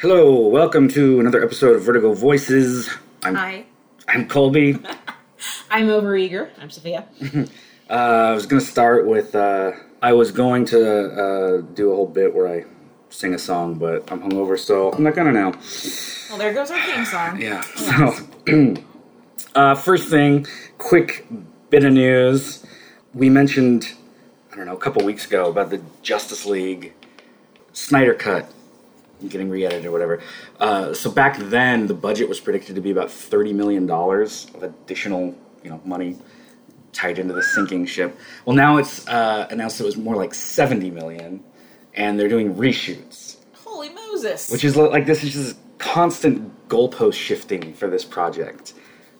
Hello, welcome to another episode of Vertigo Voices. I'm Hi. I'm Colby. I'm overeager. I'm Sophia. Uh, I was gonna start with uh, I was going to uh, do a whole bit where I sing a song, but I'm hungover, so I'm not gonna now. Well, there goes our theme song. Yeah. So, uh, first thing, quick bit of news. We mentioned I don't know a couple weeks ago about the Justice League Snyder cut getting re-edited or whatever. Uh, so back then, the budget was predicted to be about thirty million dollars of additional, you know, money tied into the sinking ship. Well, now it's uh, announced it was more like seventy million, and they're doing reshoots, Holy Moses. which is like this is just constant goalpost shifting for this project.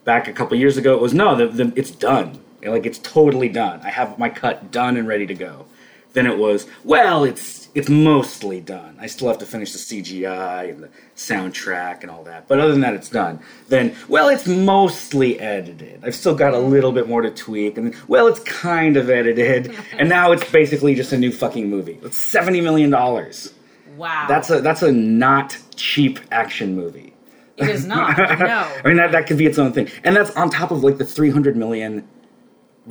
Back a couple years ago, it was no, the, the, it's done. Like it's totally done. I have my cut done and ready to go. Then it was well, it's it's mostly done. I still have to finish the CGI and the soundtrack and all that, but other than that, it's done. Then well, it's mostly edited. I've still got a little bit more to tweak, and well, it's kind of edited, and now it's basically just a new fucking movie. It's seventy million dollars. wow. That's a that's a not cheap action movie. It is not. no. I mean that that could be its own thing, and that's on top of like the three hundred million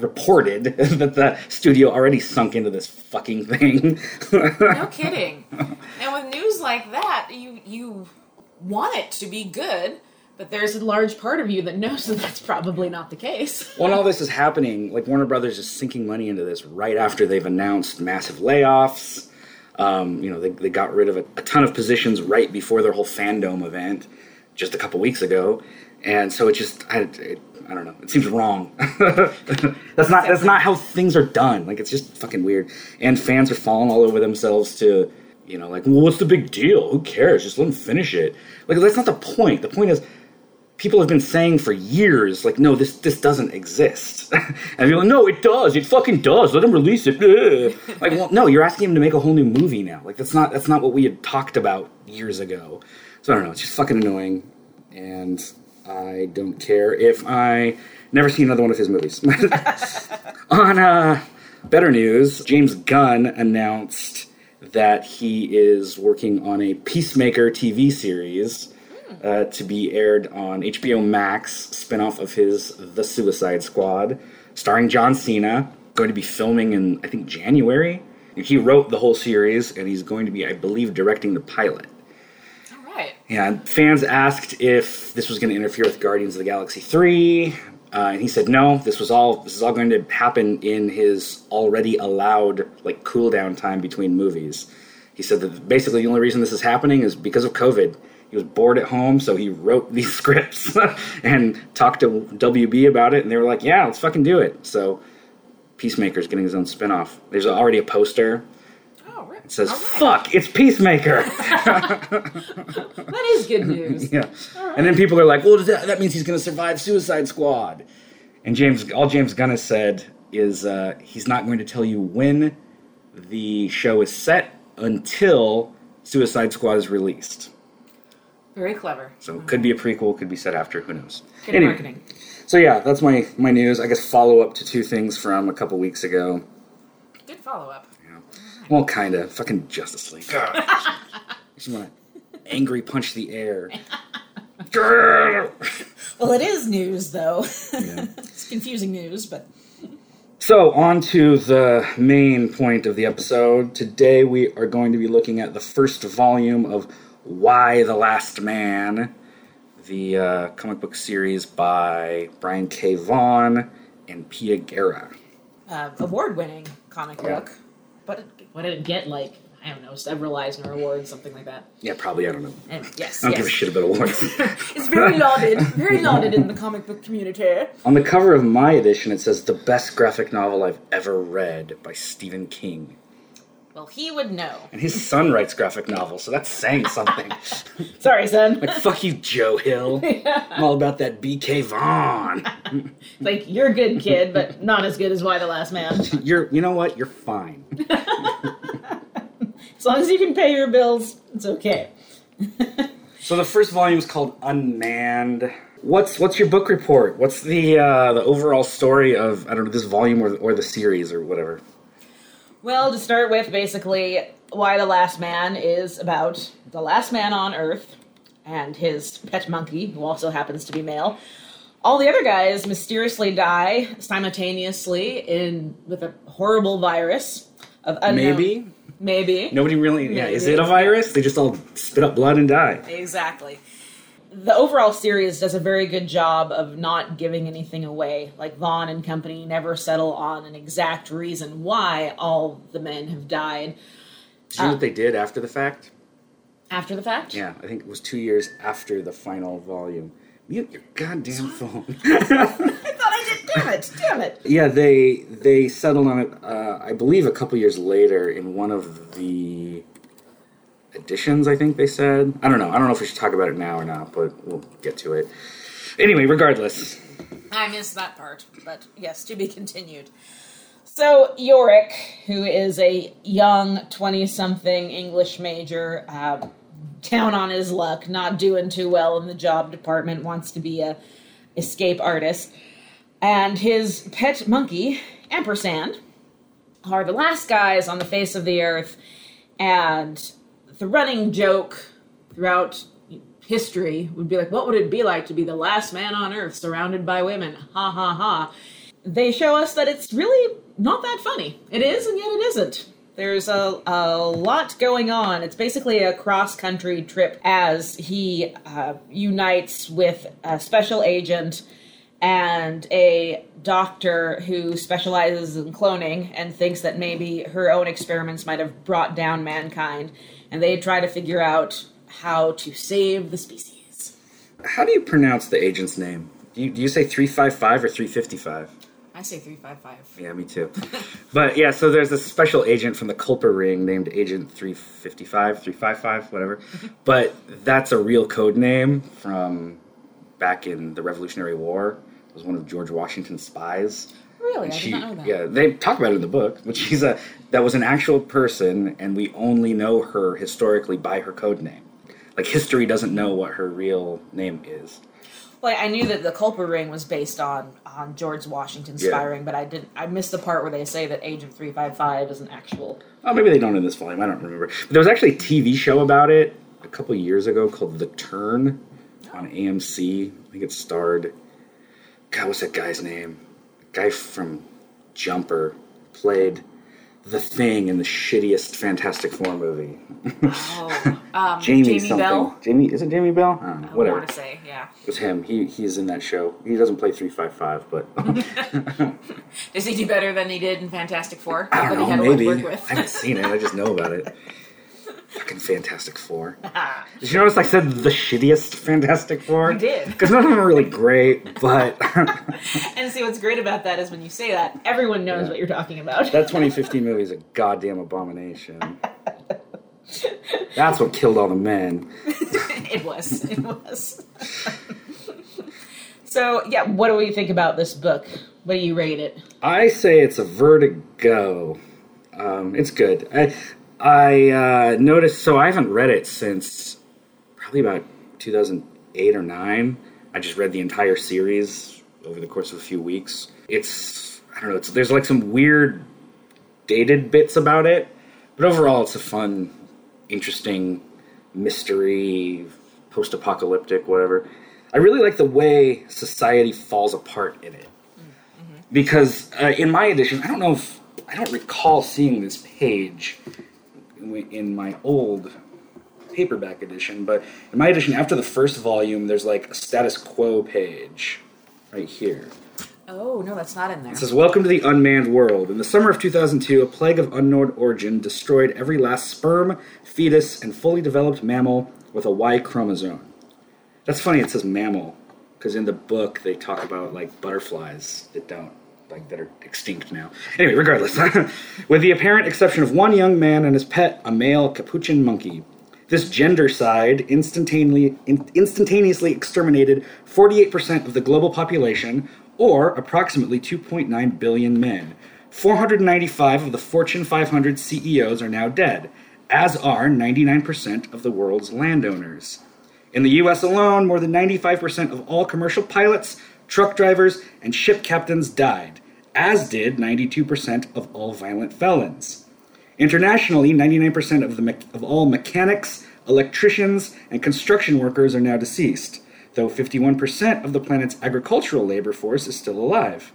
reported that the studio already sunk into this fucking thing. No kidding. And with news like that, you you want it to be good, but there's a large part of you that knows that that's probably not the case. when all this is happening, like Warner Brothers is sinking money into this right after they've announced massive layoffs. Um, you know, they, they got rid of a, a ton of positions right before their whole fandom event just a couple weeks ago, and so it just I, it, I don't know. It seems wrong. that's not that's not how things are done. Like it's just fucking weird, and fans are falling all over themselves to you know like well what's the big deal? Who cares? Just let them finish it. Like that's not the point. The point is people have been saying for years, like, no, this this doesn't exist. and you're like, no, it does. It fucking does. Let them release it. Like, well, no, you're asking him to make a whole new movie now. Like, that's not that's not what we had talked about years ago. So I don't know. It's just fucking annoying, and I don't care if I never see another one of his movies. On uh, better news, James Gunn announced that he is working on a Peacemaker TV series uh, to be aired on HBO Max, spinoff of his The Suicide Squad, starring John Cena. Going to be filming in I think January. He wrote the whole series, and he's going to be, I believe, directing the pilot. Yeah, fans asked if this was going to interfere with Guardians of the Galaxy three, uh, and he said no. This was all. This is all going to happen in his already allowed like cool down time between movies. He said that basically the only reason this is happening is because of COVID. He was bored at home, so he wrote these scripts and talked to WB about it, and they were like, "Yeah, let's fucking do it." So, Peacemaker's getting his own spinoff. There's already a poster. Oh, right. It says, right. "Fuck, it's Peacemaker." That is good news. Yeah. And then people are like, well, does that, that means he's going to survive Suicide Squad. And James, all James Gunn has said is uh, he's not going to tell you when the show is set until Suicide Squad is released. Very clever. So it could be a prequel, could be set after, who knows. Good Anyway, marketing. So yeah, that's my, my news. I guess follow up to two things from a couple weeks ago. Good follow up. Well, kind of. Fucking Justice League. I just want to angry punch the air. Well, it is news, though. Yeah. it's confusing news, but So, on to the main point of the episode. Today, we are going to be looking at the first volume of Y the Last Man, the uh, comic book series by Brian K. Vaughan and Pia Guerra. uh, award winning comic Yeah. book. But what did it get? Like, I don't know, several Eisner Awards, something like that. Yeah, probably, I don't know. And yes, I don't yes. give a shit about awards. It's very lauded, very lauded in the comic book community. on the cover of my edition, it says, The best graphic novel I've ever read by Stephen King. Well, he would know. And his son writes graphic novels, so that's saying something. Sorry, son. like, fuck you, Joe Hill. I'm all about that BK Vaughan. like, you're a good kid, but not as good as Y the Last Man. You're, you know what? You're fine. As long as you can pay your bills, it's okay. So the first volume is called Unmanned. What's what's your book report? What's the uh, the overall story of I don't know this volume or or the series or whatever? Well, to start with, basically, Y the Last Man is about the last man on Earth and his pet monkey, who also happens to be male. All the other guys mysteriously die simultaneously in with a horrible virus of unknown. Maybe Maybe. nobody really. Yeah, is it a virus? They just all spit up blood and die. Exactly. The overall series does a very good job of not giving anything away. Like Vaughan and company never settle on an exact reason why all the men have died Do you know what they did after the fact? after the fact. Yeah, I think it was two years after the final volume. Mute your goddamn phone. I thought I did. Damn it! Damn it! yeah, they they settled on it. Uh, I believe a couple years later in one of the editions. I think they said. I don't know. I don't know if we should talk about it now or not, but we'll get to it. Anyway, regardless, I missed that part, but yes, to be continued. So Yorick, who is a young twenty-something English major, uh, down on his luck, not doing too well in the job department, wants to be a escape artist, and his pet monkey, Ampersand, are the last guys on the face of the earth, and the running joke throughout history would be like, what would it be like to be the last man on earth surrounded by women? Ha ha ha. They show us that it's really not that funny. It is, and yet it isn't. There's a, a lot going on. It's basically a cross country trip as he uh, unites with a special agent and a doctor who specializes in cloning and thinks that maybe her own experiments might have brought down mankind. And they try to figure out how to save the species. how do you pronounce the agent's name? Do you, do you say three five five or three fifty five? I say 355. Yeah, me too. but yeah, so there's a special agent from the Culper Ring named Agent 355, 355, whatever. but that's a real code name from back in the Revolutionary War. It was one of George Washington's spies. Really? I She- did not know that. Yeah, they talk about it in the book, but she's a that was an actual person, and we only know her historically by her code name. Like history doesn't know what her real name is. Well, I knew that the Culper Ring was based on on George Washington's Yeah. spy ring, but I didn't. I missed the part where they say that Agent 355 is an actual. Oh, maybe they don't in this volume. I don't remember. But there was actually a TV show about it a couple years ago called The Turn on AMC. I think it starred. God, what's that guy's name? guy from Jumper played the Thing in the shittiest Fantastic Four movie. Oh, um, Jamie, Jamie something. Bell. Jamie is it Jamie Bell? I know. I Whatever. want to say, yeah. It was him. He he's in that show. He doesn't play three five five, but Does he do better than he did in Fantastic Four? I don't he had know. to Maybe I haven't seen it. I just know about it. Fucking Fantastic Four. Did you notice I said the shittiest Fantastic Four? You did. Because none of them are really great, but and see, what's great about that is when you say that, everyone knows Yeah. what you're talking about. that 2015 movie is a goddamn abomination. That's what killed all the men. it was. It was. so, yeah, what do we think about this book? What do you rate it? I say it's a vertigo. Um, it's good. I I uh, noticed. So I haven't read it since probably about 2008 or nine. I just read the entire series over the course of a few weeks. It's I don't know. It's there's like some weird dated bits about it, but overall it's a fun, interesting mystery, post-apocalyptic, whatever. I really like the way society falls apart in it because uh, in my edition, I don't know if I don't recall seeing this page in my old paperback edition, but in my edition, after the first volume, there's like a status quo page right here. Oh, no, that's not in there. It says, Welcome to the unmanned world. In the summer of 2002, a plague of unknown origin destroyed every last sperm, fetus, and fully developed mammal with a Y chromosome. That's funny, it says mammal, because in the book they talk about like butterflies that don't, like that are extinct now. Anyway, regardless, with the apparent exception of one young man and his pet, a male capuchin monkey. This gendercide instantaneously, in- instantaneously exterminated 48% of the global population, or approximately 2.9 billion men. 495 of the Fortune 500 CEOs are now dead, as are 99% of the world's landowners. In the US alone, more than 95% of all commercial pilots, truck drivers, and ship captains died, as did 92% of all violent felons. Internationally, 99% of, the me- of all mechanics, electricians, and construction workers are now deceased, though 51% of the planet's agricultural labor force is still alive.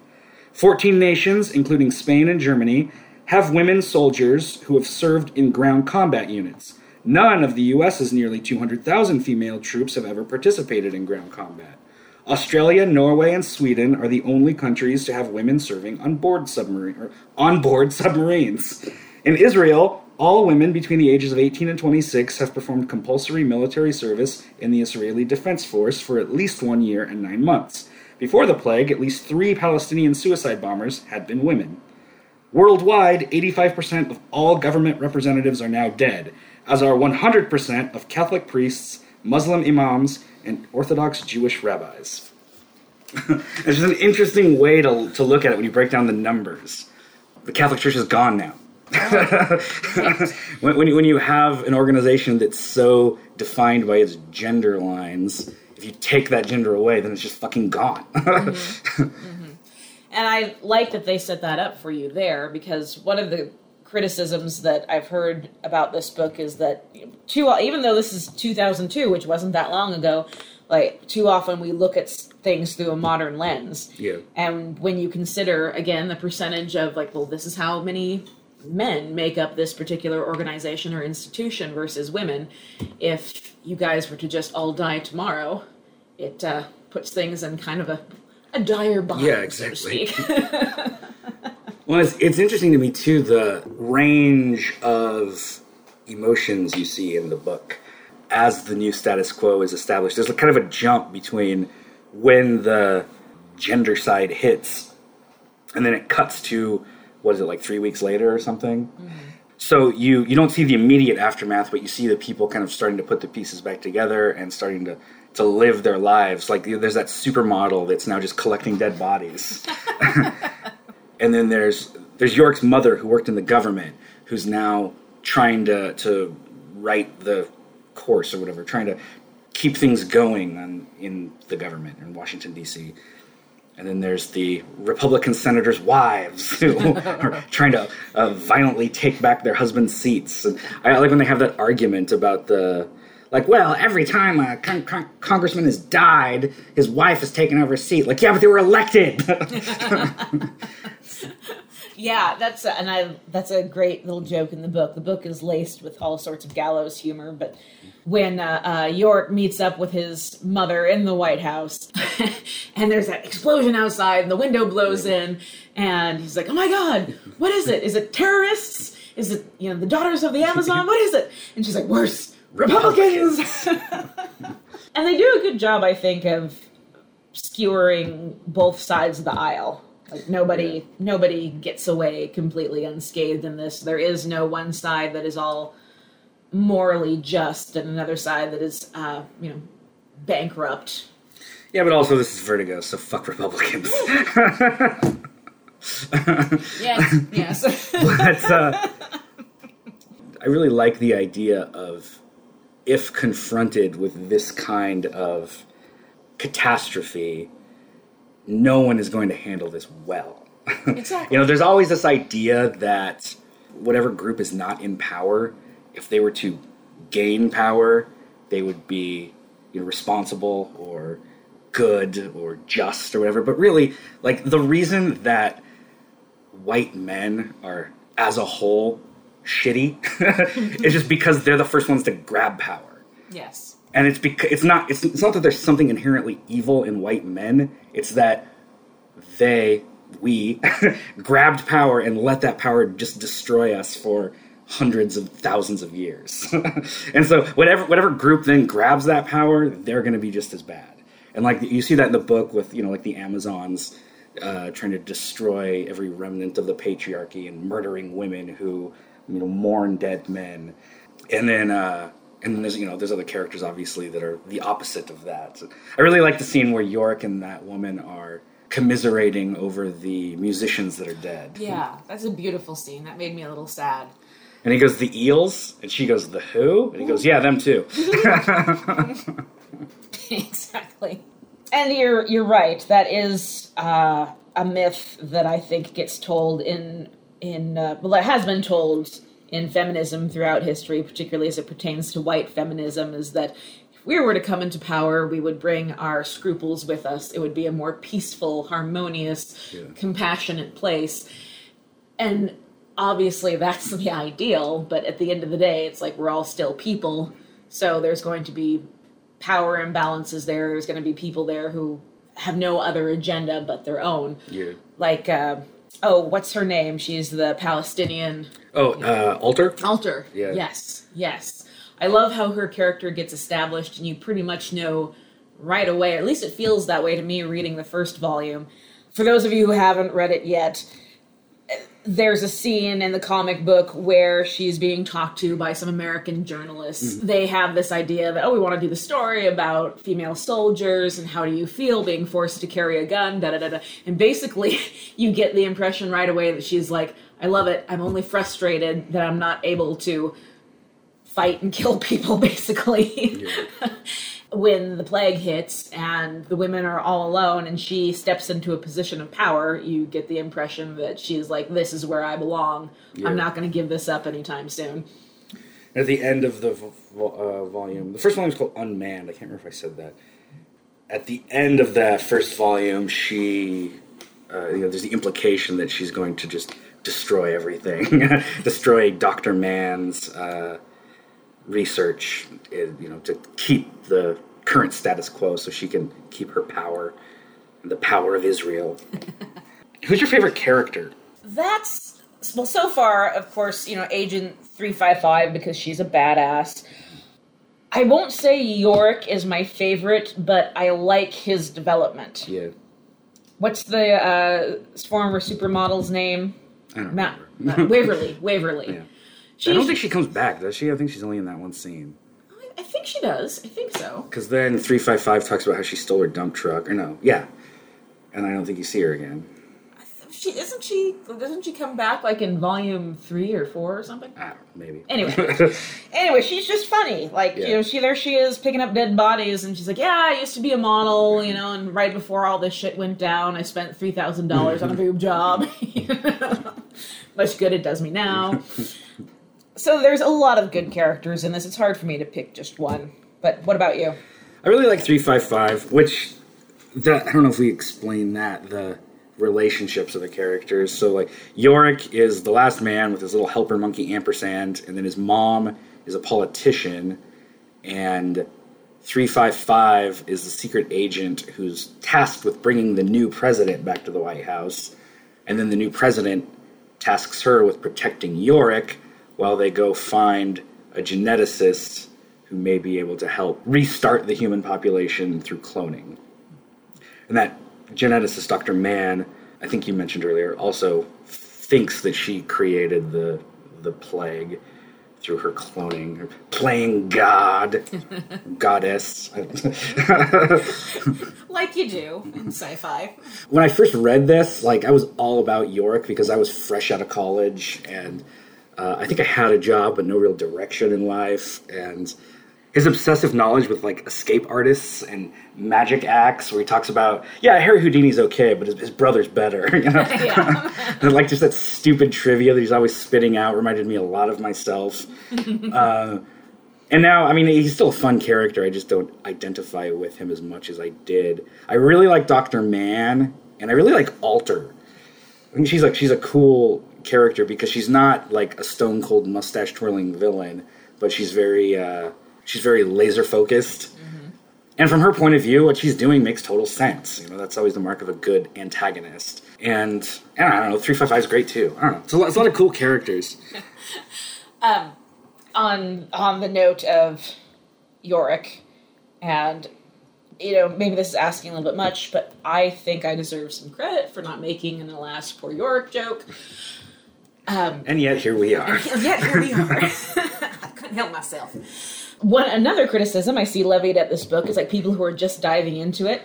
14 nations, including Spain and Germany, have women soldiers who have served in ground combat units. None of the US's nearly 200,000 female troops have ever participated in ground combat. Australia, Norway, and Sweden are the only countries to have women serving on board submarine or on board submarines. In Israel, all women between the ages of 18 and 26 have performed compulsory military service in the Israeli Defense Force for at least one year and nine months. Before the plague, at least three Palestinian suicide bombers had been women. Worldwide, 85% of all government representatives are now dead, as are 100% of Catholic priests, Muslim imams, and Orthodox Jewish rabbis. it's just an interesting way to, to look at it when you break down the numbers. The Catholic Church is gone now. when, when, you, when you have an organization that's so defined by its gender lines, if you take that gender away, then it's just fucking gone. mm-hmm. Mm-hmm. And I like that they set that up for you there because one of the criticisms that I've heard about this book is that too even though this is 2002, which wasn't that long ago, like too often we look at things through a modern lens. Yeah. And when you consider again the percentage of like, well, this is how many men make up this particular organization or institution versus women, if you guys were to just all die tomorrow, it uh, puts things in kind of a a dire bind. Yeah, exactly. So Well, it's, it's interesting to me too the range of emotions you see in the book as the new status quo is established. There's a kind of a jump between when the gendercide hits, and then it cuts to what is it like three weeks later or something. Mm-hmm. So you you don't see the immediate aftermath, but you see the people kind of starting to put the pieces back together and starting to to live their lives. Like there's that supermodel that's now just collecting dead bodies. and then there's there's Yorick's mother who worked in the government, who's now trying to to write the course or whatever, trying to keep things going on, in the government in Washington D.C. And then there's the Republican senators' wives who are trying to uh, violently take back their husbands' seats. And I like when they have that argument about the like, well, every time a con- con- congressman has died, his wife has taken over his seat. Like, yeah, but they were elected. yeah, that's a, and I that's a great little joke in the book. The book is laced with all sorts of gallows humor, but when uh, uh, Yorick meets up with his mother in the White House, and there's that explosion outside, and the window blows in, and he's like, "Oh my God, what is it? Is it terrorists? Is it you know the daughters of the Amazon? What is it?" And she's like, "Worse, Republicans." and they do a good job, I think, of skewering both sides of the aisle. Like nobody, yeah. nobody gets away completely unscathed in this. There is no one side that is all morally just, and another side that is, uh, you know, bankrupt. Yeah, but also this is Vertigo, so fuck Republicans. yes, yes. but uh, I really like the idea of if confronted with this kind of catastrophe, no one is going to handle this well. Exactly. you know, there's always this idea that whatever group is not in power, if they were to gain power, they would be you know, responsible or good or just or whatever. But really, like the reason that white men are, as a whole, shitty is just because they're the first ones to grab power. Yes and it's because it's not it's, it's not that there's something inherently evil in white men. It's that they we grabbed power and let that power just destroy us for hundreds of thousands of years. And so whatever whatever group then grabs that power they're going to be just as bad. And like you see that in the book with you know like the amazons uh, trying to destroy every remnant of the patriarchy and murdering women who you know mourn dead men. And then uh, and then there's you know there's other characters obviously that are the opposite of that. I really like the scene where York and that woman are commiserating over the musicians that are dead. Yeah, that's a beautiful scene. That made me a little sad. And he goes, the eels? And she goes, the who? And he goes, yeah, them too. exactly. And you're you're right. That is uh, a myth that I think gets told in in uh, well, it has been told in feminism throughout history, particularly as it pertains to white feminism, is that if we were to come into power, we would bring our scruples with us. It would be a more peaceful, harmonious, Yeah. compassionate place. And obviously, that's the ideal, but at the end of the day, it's like we're all still people. So there's going to be power imbalances there. There's going to be people there who have no other agenda but their own. Yeah. Like, uh, oh, what's her name? She's the Palestinian Oh, uh, Alter. altar. Yeah. Yes, yes. I love how her character gets established, and you pretty much know right away. At least it feels that way to me reading the first volume. For those of you who haven't read it yet, there's a scene in the comic book where she's being talked to by some American journalists. Mm. They have this idea that, oh, we want to do the story about female soldiers and how do you feel being forced to carry a gun, da da da da. And basically, you get the impression right away that she's like, I love it. I'm only frustrated that I'm not able to fight and kill people, basically. when the plague hits and the women are all alone and she steps into a position of power, you get the impression that she's like, This is where I belong. Yeah. I'm not going to give this up anytime soon. At the end of the uh, volume, the first volume is called Unmanned. I can't remember if I said that. At the end of that first volume, she, uh, you know, there's the implication that she's going to just destroy everything, destroy Doctor Mann's uh, research, uh, you know, to keep the current status quo, so she can keep her power, the power of Israel. Who's your favorite character? That's well so far, of course, you know, Agent 355 because she's a badass. I won't say York is my favorite, but I like his development. Yeah, What's the uh, former supermodel's name? I don't Ma- remember. Waverly. Waverly. Yeah. She's, I don't think she comes back, does she? I think she's only in that one scene. I think she does. I think so. Because then 355 talks about how she stole her dump truck. Or no, yeah. And I don't think you see her again. She isn't she? Doesn't she come back like in volume three or four or something? I don't know, maybe. Anyway. Anyway, she's just funny. Like Yeah. you know, she there she is picking up dead bodies, and she's like, "Yeah, I used to be a model, you know, and right before all this shit went down, I spent three thousand dollars on a boob job. Much good it does me now." so there's a lot of good characters in this. It's hard for me to pick just one. But what about you? I really like 355, which that I don't know if we explain that the relationships of the characters. So like Yorick is the last man with his little helper monkey ampersand, and then his mom is a politician, and 355 is the secret agent who's tasked with bringing the new president back to the White House, and then the new president tasks her with protecting Yorick while they go find a geneticist who may be able to help restart the human population through cloning. And that geneticist, Dr. Mann, I think you mentioned earlier, also thinks that she created the the plague through her cloning, her playing God, goddess. Like you do in sci-fi. when I first read this, like I was all about York because I was fresh out of college and uh, I think I had a job but no real direction in life. And his obsessive knowledge with like escape artists and magic acts, where he talks about, yeah, Harry Houdini's okay, but his, his brother's better. You know, and like just that stupid trivia that he's always spitting out reminded me a lot of myself. uh, and now, I mean, he's still a fun character. I just don't identify with him as much as I did. I really like Doctor Mann, and I really like Alter. I think she's like she's a cool character because she's not like a stone cold mustache twirling villain, but she's very uh, she's very laser focused. And from her point of view, what she's doing makes total sense. You know, that's always the mark of a good antagonist. And, and I don't know, three five five is great too. I don't know, it's a lot, it's a lot of cool characters. um, on on the note of Yorick, and you know maybe this is asking a little bit much, but I think I deserve some credit for not making an alas poor Yorick joke. Um, And yet here we are. yet here we are. I couldn't help myself. One another criticism I see levied at this book is like people who are just diving into it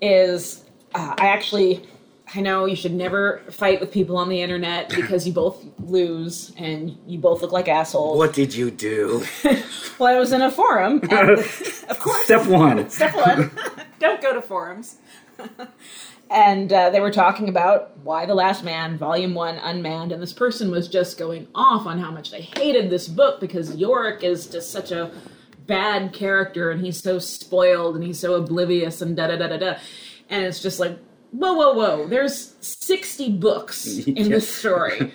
is uh, I actually I know you should never fight with people on the internet because you both lose and you both look like assholes. What did you do? Well, I was in a forum, and of course, Step one. step one, don't go to forums. And uh, they were talking about Y the last man volume one unmanned and this person was just going off on how much they hated this book because yorick is just such a bad character and he's so spoiled and he's so oblivious and da da da da da. And it's just like whoa whoa whoa there's 60 books in this story.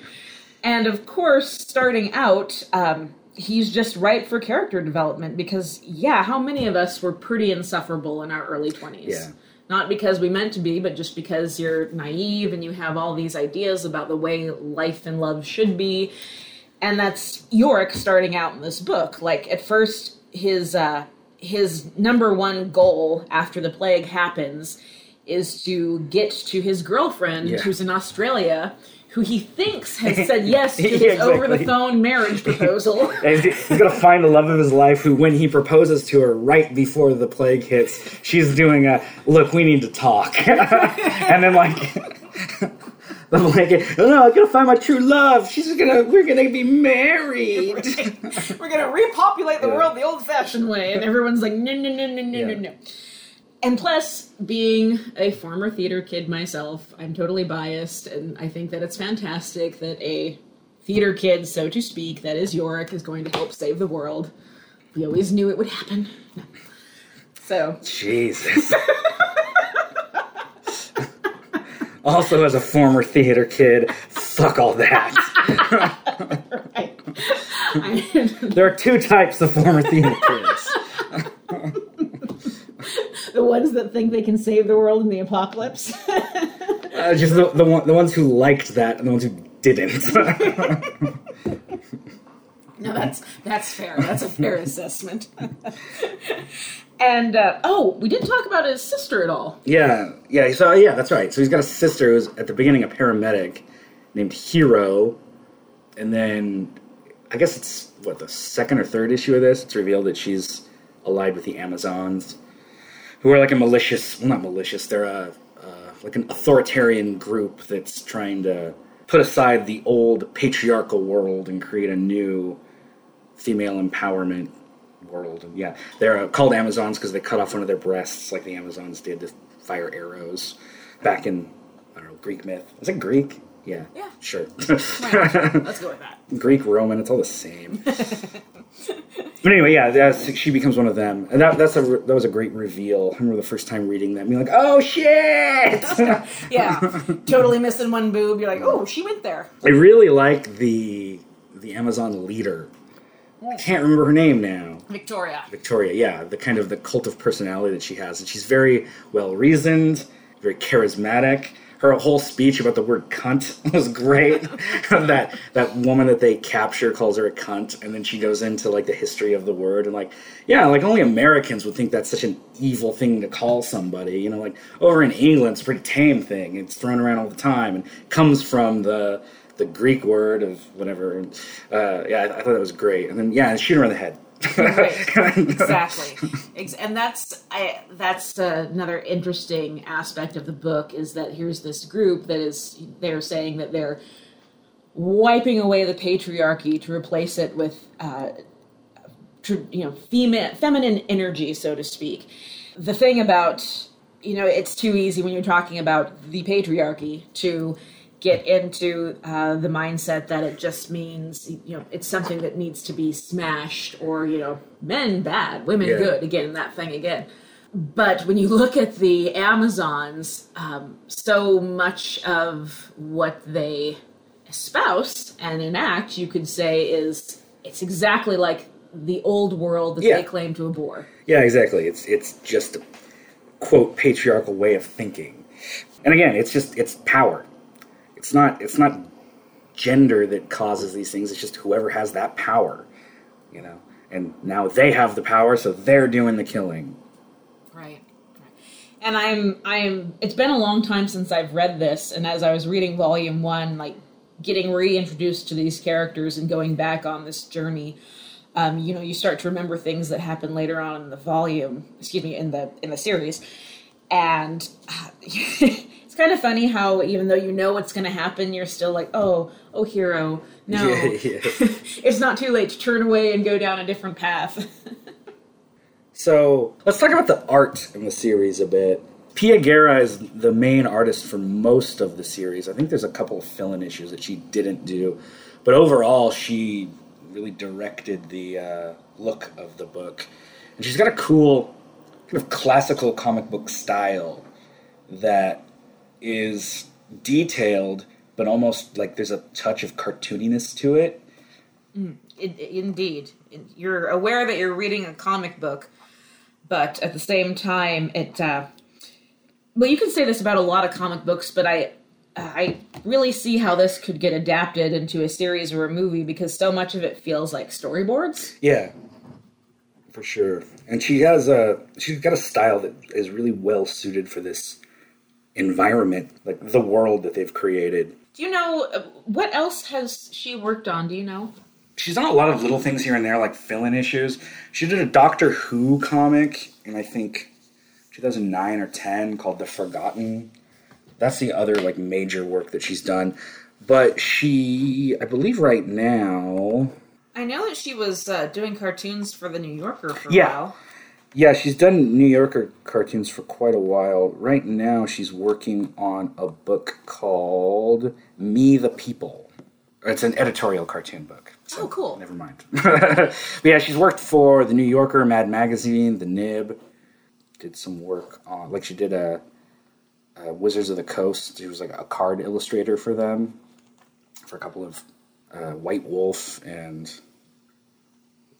And of course starting out um, he's just right for character development because yeah how many of us were pretty insufferable in our early 20s Yeah. Not because we meant to be, but just because you're naive and you have all these ideas about the way life and love should be. And that's Yorick starting out in this book. Like at first, his uh, his number one goal after the plague happens is to get to his girlfriend Yeah. who's in Australia. Who he thinks has said yes to his Yeah, exactly. over the phone marriage proposal. And he's he's gonna find the love of his life. Who, when he proposes to her right before the plague hits, she's doing a look. We need to talk, and then like. The blanket. Oh no! I'm gonna find my true love. She's gonna. We're gonna be married. We're gonna repopulate the Yeah. world the old-fashioned way, and everyone's like, no, no, no, no, no, no, Yeah. no. And plus, being a former theater kid myself, I'm totally biased, and I think that it's fantastic that a theater kid, so to speak, that is Yorick, is going to help save the world. We always knew it would happen. No. So, Jesus. also, as a former theater kid, fuck all that. right. There are two types of former theater kids. The ones that think they can save the world in the apocalypse. Uh, just the, the, one, the ones who liked that and the ones who didn't. No, that's that's fair. That's a fair assessment. and uh, oh, we didn't talk about his sister at all. yeah, yeah. So yeah, that's right. So he's got a sister who's at the beginning a paramedic named Hero, and then I guess it's what the second or third issue of this. It's revealed that she's allied with the Amazons, who are like a malicious. Well, not malicious. They're a uh, like an authoritarian group that's trying to put aside the old patriarchal world and create a new female empowerment world. And yeah, they're uh, called Amazons because they cut off one of their breasts, like the Amazons did to fire arrows back in I don't know Greek myth. Is it Greek? Yeah. Yeah. Sure. Let's go with that. Greek, Roman, it's all the same. but anyway, yeah, that's, she becomes one of them, and that that's a that was a great reveal. I remember the first time reading that, and being like, "Oh shit!" Yeah, totally missing one boob. You're like, oh, she went there. I really like the the Amazon leader. I can't remember her name now. Victoria. Victoria, yeah, the kind of the cult of personality that she has, and she's very well reasoned, very charismatic. Her whole speech about the word "cunt" was great. that that woman that they capture calls her a cunt, and then she goes into like the history of the word and like, yeah, like only Americans would think that's such an evil thing to call somebody. You know, like over in England, it's a pretty tame thing. It's thrown around all the time and comes from the the Greek word of whatever. Uh, yeah, I, I thought that was great. And then yeah, and shoot her in the head. Right. exactly. And that's I, that's another interesting aspect of the book is that here's this group that is they're saying that they're wiping away the patriarchy to replace it with uh, tr- you know female feminine energy so to speak. The thing about you know it's too easy when you're talking about the patriarchy to get into uh, the mindset that it just means you know it's something that needs to be smashed or you know men bad women Yeah. good again that thing again but when you look at the amazons um, so much of what they espouse and enact you could say is it's exactly like the old world that Yeah. they claim to abhor Yeah, exactly. It's it's just a quote patriarchal way of thinking. And again, it's just it's power. It's not it's not gender that causes these things. It's just whoever has that power, you know. And now they have the power, so they're doing the killing. Right. And I'm I'm it's been a long time since I've read this and as I was reading volume 1 like getting reintroduced to these characters and going back on this journey um, you know you start to remember things that happen later on in the volume excuse me in the in the series and uh, it's kind of funny how even though you know what's going to happen you're still like oh oh hero no Yeah, yeah. it's not too late to turn away and go down a different path So let's talk about the art in the series a bit. Pia Guerra is the main artist for most of the series. I think there's a couple of fill-in issues that she didn't do, but overall, she really directed the uh, look of the book, and she's got a cool kind of classical comic book style that is detailed, but almost like there's a touch of cartooniness to it. It, indeed, you're aware that you're reading a comic book, but at the same time, it. Uh, well, you can say this about a lot of comic books, but I, I really see how this could get adapted into a series or a movie because so much of it feels like storyboards. Yeah, for sure. And she has a she's got a style that is really well suited for this environment, like the world that they've created. Do you know uh, what else has she worked on? Do you know? She's done a lot of little things here and there, like fill-in issues. She did a Doctor Who comic in I think 2009 or 10 called The Forgotten. That's the other like major work that she's done. But she, I believe, right now, I know that she was uh, doing cartoons for the New Yorker for a while. Yeah, she's done New Yorker cartoons for quite a while. Right now, she's working on a book called Me the People. It's an editorial cartoon book. so Oh, cool. Never mind. but yeah, she's worked for the New Yorker, Mad Magazine, the Nib. Did some work on, like, she did a, a Wizards of the Coast. She was like a card illustrator for them, for a couple of uh, White Wolf and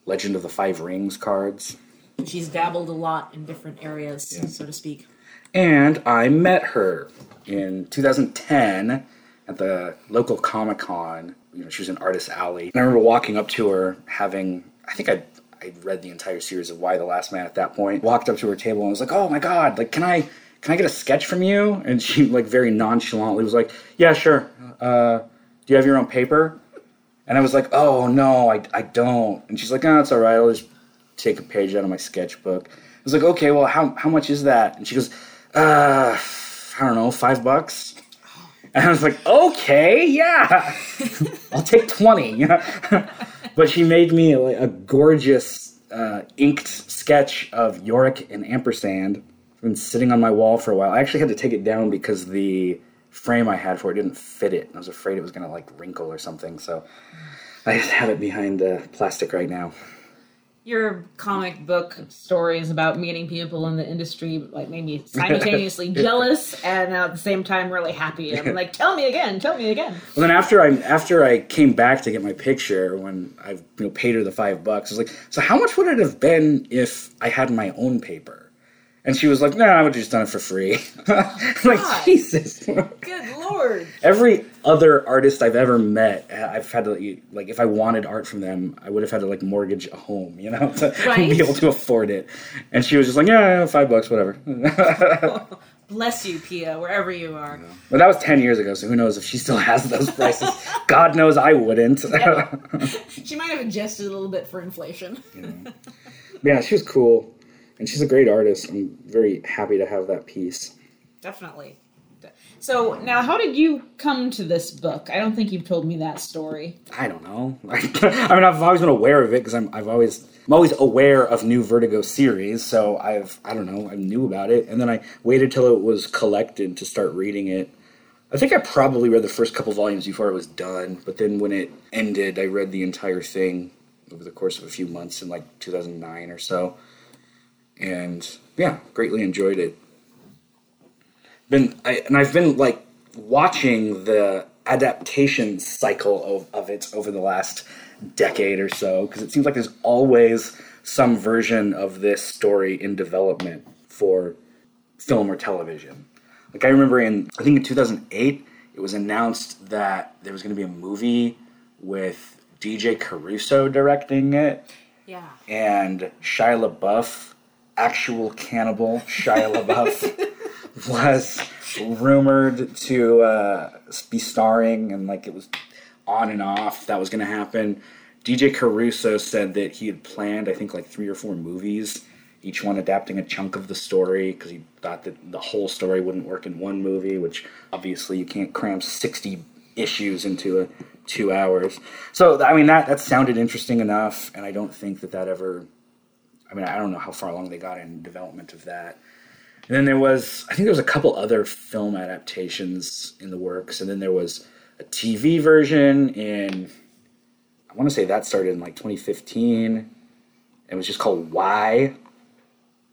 Legend of the Five Rings cards. She's dabbled a lot in different areas, Yeah. so to speak. And I met her in 2010 at the local Comic Con. You know, she was in Artist Alley. And I remember walking up to her, having I think I I read the entire series of Y the Last Man at that point. Walked up to her table and was like, "Oh my god! Like, can I can I get a sketch from you?" And she like very nonchalantly was like, "Yeah, sure. Uh, do you have your own paper?" And I was like, "Oh no, I, I don't." And she's like, "No, it's all right. I'll just take a page out of my sketchbook." I was like, "Okay, well, how how much is that?" And she goes, "Uh, I don't know, five bucks." And I was like, "Okay, yeah, I'll take 20. but she made me like, a gorgeous uh, inked sketch of Yorick and ampersand. It's been sitting on my wall for a while. I actually had to take it down because the frame I had for it didn't fit it. I was afraid it was gonna like wrinkle or something. So I just have it behind uh, plastic right now. Your comic book stories about meeting people in the industry like made me simultaneously jealous and at the same time really happy. I'm like, tell me again, tell me again. Well, then after I after I came back to get my picture, when I you know paid her the five bucks, I was like, "So how much would it have been if I had my own paper?" And she was like, "No, I would have just done it for free." Like Jesus. Good lord. Every other artist I've ever met, I've had to like if I wanted art from them, I would have had to like mortgage a home, you know, to Right. be able to afford it. And she was just like, "Yeah, yeah, five bucks, whatever." Bless you, Pia, wherever you are. But that was ten years ago, so who knows if she still has those prices? God knows I wouldn't. She might have adjusted a little bit for inflation. yeah, she was cool, and she's a great artist. I'm very happy to have that piece. Definitely. So now, how did you come to this book? I don't think you've told me that story. I don't know. I mean, I've always been aware of it because I'm I've always I'm always aware of new Vertigo series. So I've I don't know I knew about it, and then I waited till it was collected to start reading it. I think I probably read the first couple volumes before it was done, but then when it ended, I read the entire thing over the course of a few months in like 2009 or so, and yeah, greatly enjoyed it. Been I, and I've been like watching the adaptation cycle of, of it over the last decade or so because it seems like there's always some version of this story in development for film or television. Like I remember in I think in 2008 it was announced that there was going to be a movie with DJ Caruso directing it Yeah. and Shia LaBeouf, actual cannibal Shia LaBeouf, was rumored to uh, be starring, and like it was on and off that was going to happen. DJ Caruso said that he had planned, I think, like three or four movies, each one adapting a chunk of the story because he thought that the whole story wouldn't work in one movie, which obviously you can't cram 60 issues into a two hours. So, I mean, that, that sounded interesting enough, and I don't think that that ever. I mean, I don't know how far along they got in development of that. And then there was, I think there was a couple other film adaptations in the works, and then there was a TV version in, I want to say that started in like 2015. It was just called Why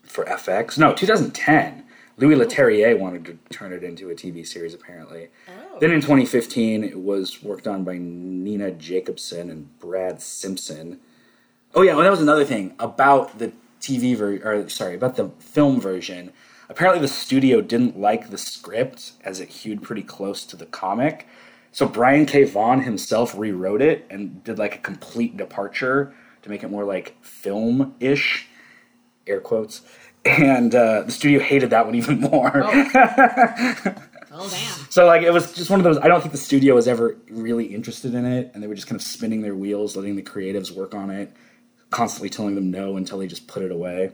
for FX. No, 2010. Louis Leterrier wanted to turn it into a TV series, apparently. Oh. Then in 2015, it was worked on by Nina Jacobson and Brad Simpson. Oh yeah, well that was another thing about the TV version, or sorry, about the film version. Apparently, the studio didn't like the script as it hewed pretty close to the comic, so Brian K. Vaughan himself rewrote it and did like a complete departure to make it more like film-ish, air quotes. And uh, the studio hated that one even more. Oh damn. So like it was just one of those. I don't think the studio was ever really interested in it, and they were just kind of spinning their wheels, letting the creatives work on it, constantly telling them no until they just put it away.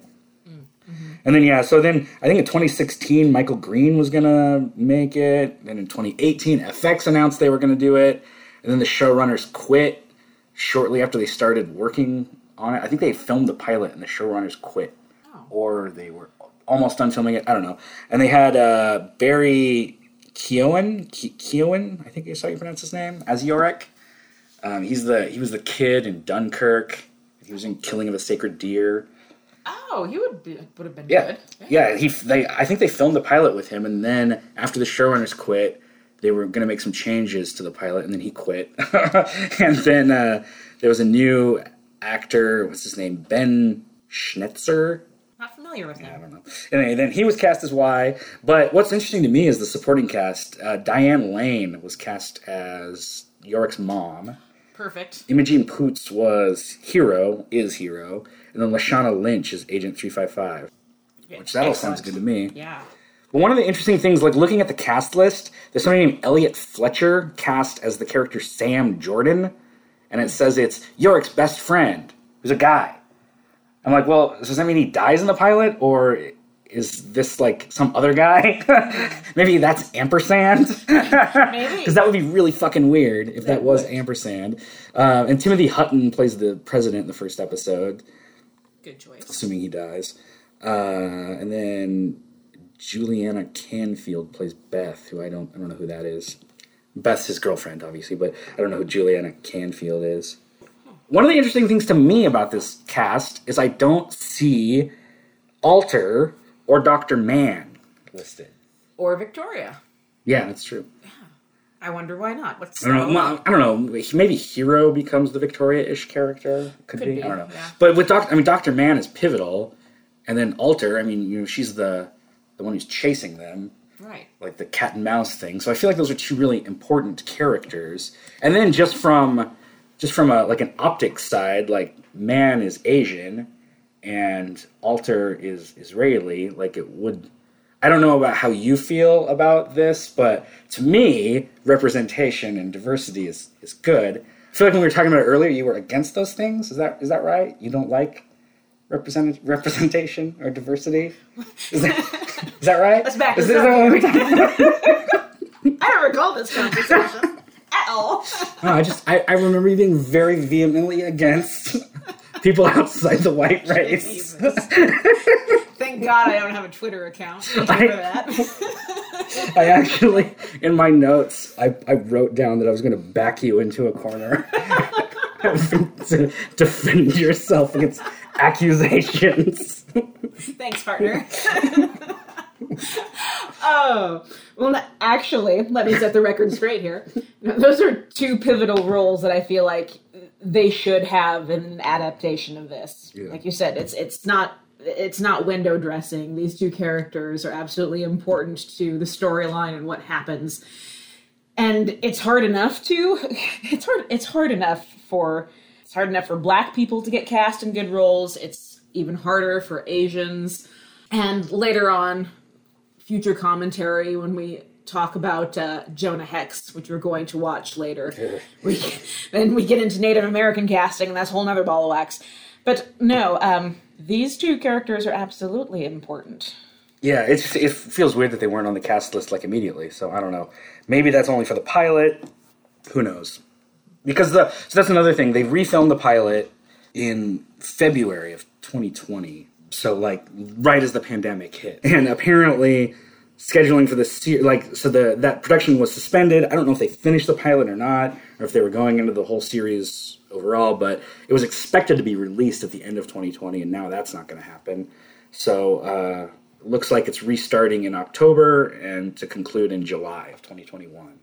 And then yeah, so then I think in 2016 Michael Green was gonna make it. Then in 2018 FX announced they were gonna do it, and then the showrunners quit shortly after they started working on it. I think they filmed the pilot and the showrunners quit, or they were almost done filming it. I don't know. And they had uh, Barry Keoghan, Ke- Keoghan, I think is how you pronounce his name, as Yorick. Um, he's the he was the kid in Dunkirk. He was in Killing of a Sacred Deer. Oh, he would be, would have been Yeah, good. yeah. yeah, He they I think they filmed the pilot with him, and then after the showrunners quit, they were going to make some changes to the pilot, and then he quit. and then uh, there was a new actor. What's his name? Ben Schnetzer. Not familiar with him. I don't know. Anyway, then he was cast as Y. But what's interesting to me is the supporting cast. Uh, Diane Lane was cast as Yorick's mom. Perfect. Imogen Poots was Hero, is Hero, and then Lashana Lynch is Agent 355. Which that all sounds good to me. Yeah. But one of the interesting things, like looking at the cast list, there's somebody named Elliot Fletcher cast as the character Sam Jordan, and it says it's Yorick's best friend, who's a guy. I'm like, well, does that mean he dies in the pilot, or is this like some other guy? Maybe that's ampersand. Because that would be really fucking weird if that, That was would. ampersand. Uh, and Timothy Hutton plays the president in the first episode, Good choice. assuming he dies. Uh, and then Juliana Canfield plays Beth, who I don't I don't know who that is. Beth's his girlfriend, obviously, but I don't know who Juliana Canfield is. One of the interesting things to me about this cast is I don't see Alter or Doctor Mann listed. Or Victoria. Yeah, that's true. Yeah. I wonder why not. What's I don't know. well, I don't know. Maybe Hero becomes the Victoria-ish character. Could, Could be. be, I don't know. yeah. But with Doctor, I mean, Doctor Mann is pivotal, and then Alter. I mean, you know, she's the the one who's chasing them, right? like the cat and mouse thing. So I feel like those are two really important characters. And then just from just from a like an optics side, like Mann is Asian, and Alter is Israeli. Like it would. I don't know about how you feel about this, but to me, representation and diversity is, is good. I feel like when we were talking about it earlier, you were against those things. Is that is that right? You don't like represent representation or diversity? Is that, is that right? Let's back is, this is up. that what we're talking? I don't recall this conversation at all. No, I just I, I remember you being very vehemently against people outside the white race. Thank God I don't have a Twitter account. Thank for that. I actually, in my notes, I, I wrote down that I was going to back you into a corner to defend yourself against accusations. Thanks, partner. oh, well, actually, let me set the record straight here. Those are two pivotal roles that I feel like they should have in an adaptation of this. Yeah. Like you said, it's it's not it's not window dressing. These two characters are absolutely important to the storyline and what happens. And it's hard enough to it's hard it's hard enough for it's hard enough for black people to get cast in good roles. It's even harder for Asians. And later on, future commentary when we talk about uh, Jonah Hex, which we're going to watch later. we, then we get into Native American casting, and that's a whole nother ball of wax. But no, um, these two characters are absolutely important. Yeah, it's it feels weird that they weren't on the cast list like immediately. So I don't know. Maybe that's only for the pilot. Who knows? Because the so that's another thing. They refilmed the pilot in February of 2020, so like right as the pandemic hit, and apparently scheduling for the se- like so the that production was suspended. I don't know if they finished the pilot or not, or if they were going into the whole series overall, but it was expected to be released at the end of 2020, and now that's not going to happen. So uh, looks like it's restarting in October and to conclude in July of 2021.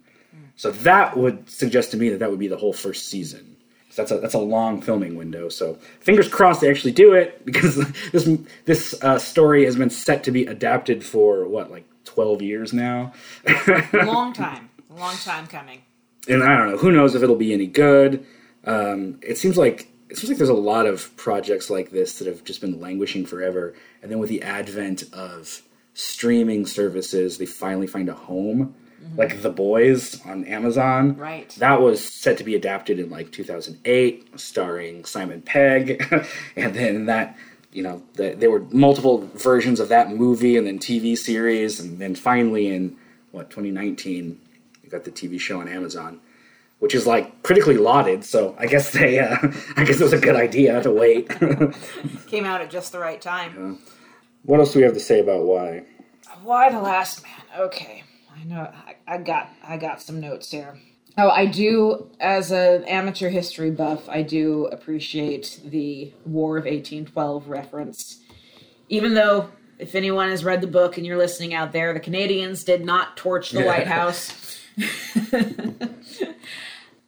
So that would suggest to me that that would be the whole first season. That's a that's a long filming window. So fingers crossed they actually do it because this this uh, story has been set to be adapted for what like 12 years now. long time, long time coming. And I don't know. Who knows if it'll be any good? Um, it seems like it seems like there's a lot of projects like this that have just been languishing forever. And then with the advent of streaming services, they finally find a home. Mm-hmm. Like The Boys on Amazon. Right. That was set to be adapted in like 2008, starring Simon Pegg. and then that, you know, the, there were multiple versions of that movie and then TV series. And then finally in, what, 2019, you got the TV show on Amazon which is like critically lauded. So I guess they, uh, I guess it was a good idea to wait. Came out at just the right time. Yeah. What else do we have to say about why? Y the Last Man? Okay, I know. I, I got, I got some notes here. Oh, I do, as an amateur history buff, I do appreciate the War of 1812 reference. Even though, if anyone has read the book and you're listening out there, the Canadians did not torch the yeah. White House.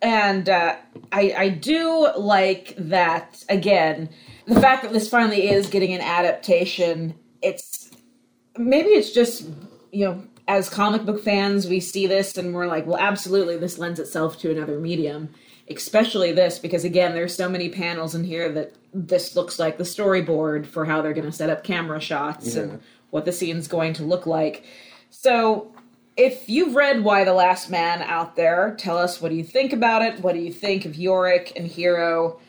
and uh, I, I do like that again the fact that this finally is getting an adaptation it's maybe it's just you know as comic book fans we see this and we're like well absolutely this lends itself to another medium especially this because again there's so many panels in here that this looks like the storyboard for how they're going to set up camera shots yeah. and what the scene's going to look like so if you've read Y the Last Man out there, tell us what do you think about it? What do you think of Yorick and Hero?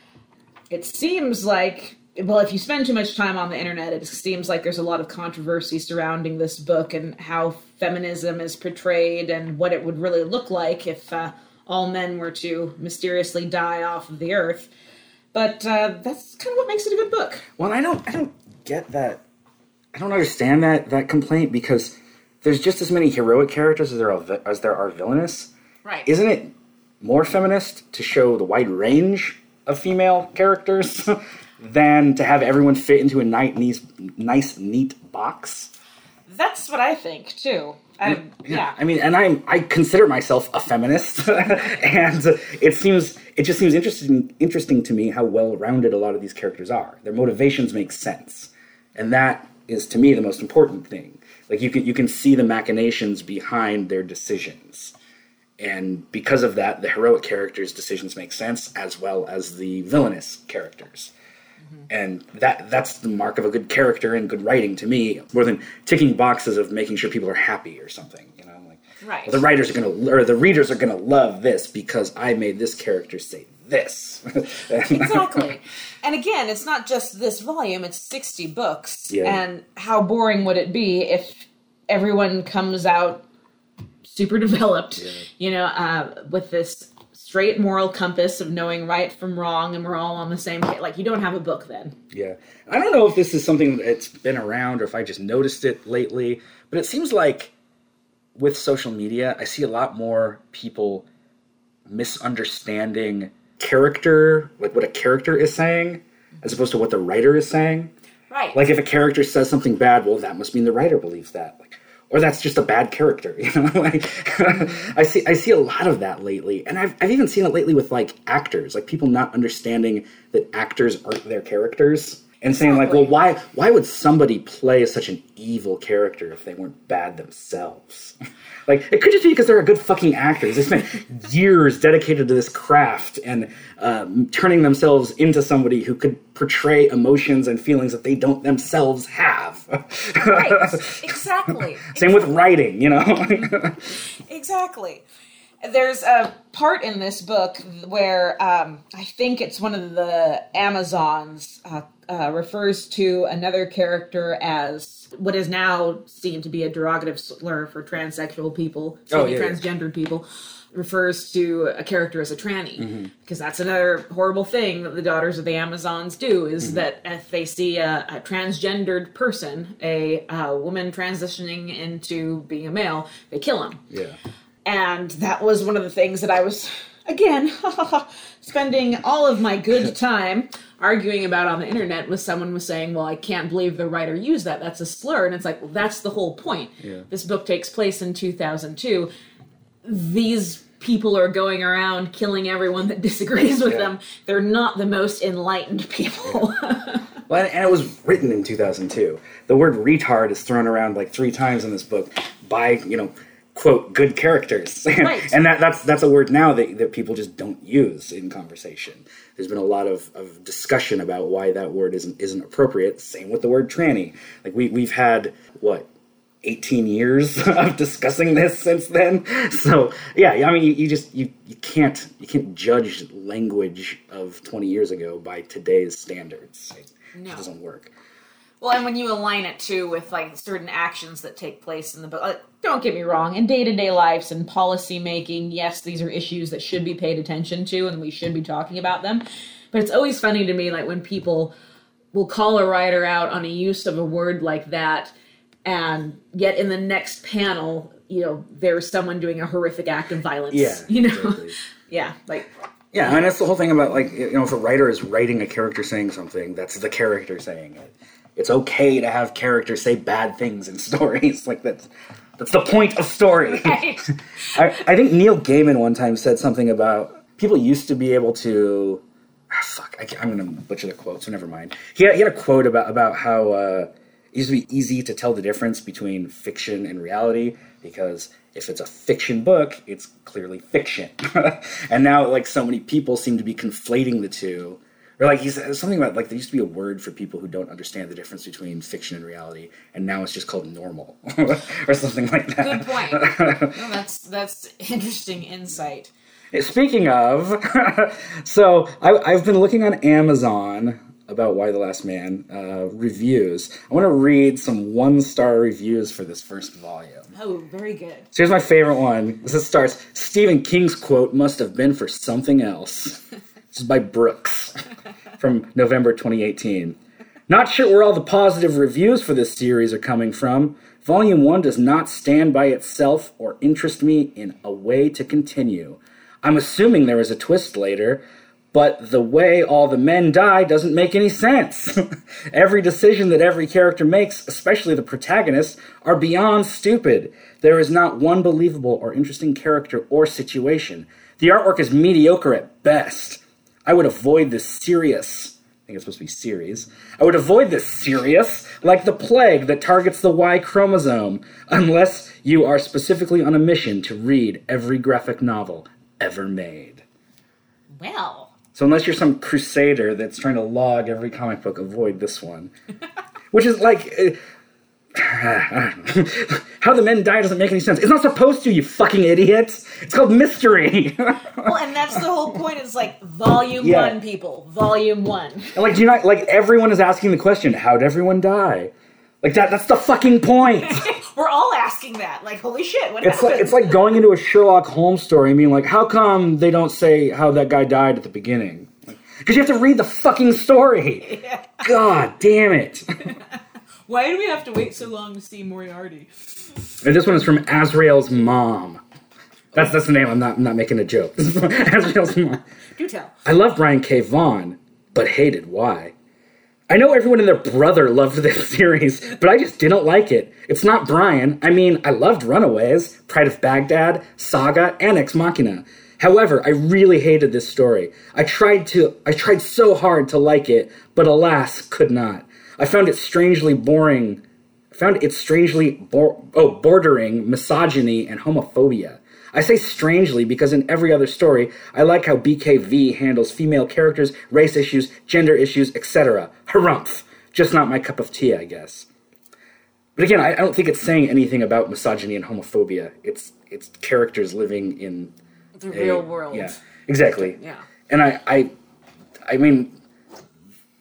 It seems like well, if you spend too much time on the internet, it seems like there's a lot of controversy surrounding this book and how feminism is portrayed and what it would really look like if uh, all men were to mysteriously die off of the earth. But uh, that's kind of what makes it a good book. Well, I don't, I don't get that. I don't understand that that complaint because there's just as many heroic characters as there are as there are villainous. Right. Isn't it more feminist to show the wide range of female characters than to have everyone fit into a nice, nice, neat box? That's what I think too. I, um, yeah. yeah. I mean, and I'm I consider myself a feminist, and it seems it just seems interesting interesting to me how well rounded a lot of these characters are. Their motivations make sense, and that is to me the most important thing like you can you can see the machinations behind their decisions and because of that the heroic characters decisions make sense as well as the villainous characters. And that that's the mark of a good character and good writing to me more than ticking boxes of making sure people are happy or something you know like right well, the writers are gonna or the readers are gonna love this because i made this character say this. exactly. And again, it's not just this volume, it's 60 books. Yeah. And how boring would it be if everyone comes out super developed, yeah. you know, uh, with this straight moral compass of knowing right from wrong and we're all on the same page. Like, you don't have a book then. Yeah. I don't know if this is something that's been around or if I just noticed it lately, but it seems like with social media, I see a lot more people misunderstanding character, like what a character is saying, as opposed to what the writer is saying. Right. Like if a character says something bad, well, that must mean the writer believes that. Like, or that's just a bad character. You know, like I see I see a lot of that lately, and I've I've even seen it lately with like actors, like people not understanding that actors aren't their characters and saying like, well, why why would somebody play such an evil character if they weren't bad themselves? like it could just be because they're a good fucking actors. They spent years dedicated to this craft and um, turning themselves into somebody who could portray emotions and feelings that they don't themselves have. right. Exactly. Same exactly. with writing, you know. exactly. There's a part in this book where um, I think it's one of the Amazons uh, uh, refers to another character as what is now seen to be a derogative slur for transsexual people, oh, yeah, transgendered yeah. people. refers to a character as a tranny because that's another horrible thing that the daughters of the Amazons do is that if they see a, a transgendered person, a, uh woman transitioning into being a male, they kill him. Yeah. And that was one of the things that I was, again, spending all of my good time arguing about on the internet with someone was saying, well, I can't believe the writer used that. That's a slur. And it's like, well, that's the whole point. Yeah. This book takes place in 2002. These people are going around killing everyone that disagrees with Yeah. them. They're not the most enlightened people. Well, and it was written in 2002. The word retard is thrown around like three times in this book by, you know, quote, good characters. Right. and that, that's that's a word now that, that people just don't use in conversation. There's been a lot of, of discussion about why that word isn't isn't appropriate. Same with the word tranny. Like we we've had what 18 years of discussing this since then. So yeah, I mean, you, you just you, you can't you can't judge language of 20 years ago by today's standards. It, No. it doesn't work. Well, and when you align it too with like certain actions that take place in the book, like, don't get me wrong, in day to day lives and policy making, yes, these are issues that should be paid attention to and we should be talking about them. But it's always funny to me, like when people will call a writer out on a use of a word like that, and yet in the next panel, you know, there's someone doing a horrific act of violence. Yeah, you know, exactly. yeah, like Yeah, and that's the whole thing about like you know if a writer is writing a character saying something, that's the character saying it. It's okay to have characters say bad things in stories. Like that's that's the point of story. right. I, I think Neil Gaiman one time said something about people used to be able to. Ah, fuck, I, I'm going to butcher the quote, so never mind. He had, he had a quote about about how uh, it used to be easy to tell the difference between fiction and reality because if it's a fiction book, it's clearly fiction. and now, like, so many people seem to be conflating the two. Or like he said something about like there used to be a word for people who don't understand the difference between fiction and reality, and now it's just called normal or something like that. Good point. No, that's that's interesting insight. Speaking of, so I, I've been looking on Amazon about Y the Last Man uh, reviews. I want to read some one star reviews for this first volume. Oh, very good. So here's my favorite one. This starts Stephen King's quote must have been for something else. this is by Brooks from November 2018. Not sure where all the positive reviews for this series are coming from. Volume 1 does not stand by itself or interest me in a way to continue. I'm assuming there is a twist later, but the way all the men die doesn't make any sense. every decision that every character makes, especially the protagonist, are beyond stupid. There is not one believable or interesting character or situation. The artwork is mediocre at best. I would avoid this serious. I think it's supposed to be series. I would avoid this serious, like the plague that targets the Y chromosome, unless you are specifically on a mission to read every graphic novel ever made. Well, So unless you're some crusader that's trying to log every comic book, avoid this one. Which is like how the men die doesn't make any sense. It's not supposed to, you fucking idiots. It's called mystery. well, and that's the whole point. It's like volume Yeah. one, people. Volume one. And like, do you not like everyone is asking the question, how'd everyone die? Like that that's the fucking point. We're all asking that. Like, holy shit, what It's happened? like it's like going into a Sherlock Holmes story and being like, how come they don't say how that guy died at the beginning? Because you have to read the fucking story. God damn it. Why do we have to wait so long to see Moriarty? And this one is from Azrael's mom. That's that's the name. I'm not I'm not making a joke. This is from Azrael's mom. Do tell. I love Brian K. Vaughan, but hated Y. I know everyone and their brother loved this series, but I just didn't like it. It's not Brian. I mean, I loved Runaways, Pride of Baghdad, Saga, and Ex Machina. However, I really hated this story. I tried to I tried so hard to like it, but alas, could not. I found it strangely boring. I found it strangely bor- oh, bordering misogyny and homophobia. I say strangely because in every other story, I like how BKV handles female characters, race issues, gender issues, etc. Harumph. Just not my cup of tea, I guess. But again, I I don't think it's saying anything about misogyny and homophobia. It's it's characters living in The a- real world. Yeah, exactly. Yeah. And I, I, I mean,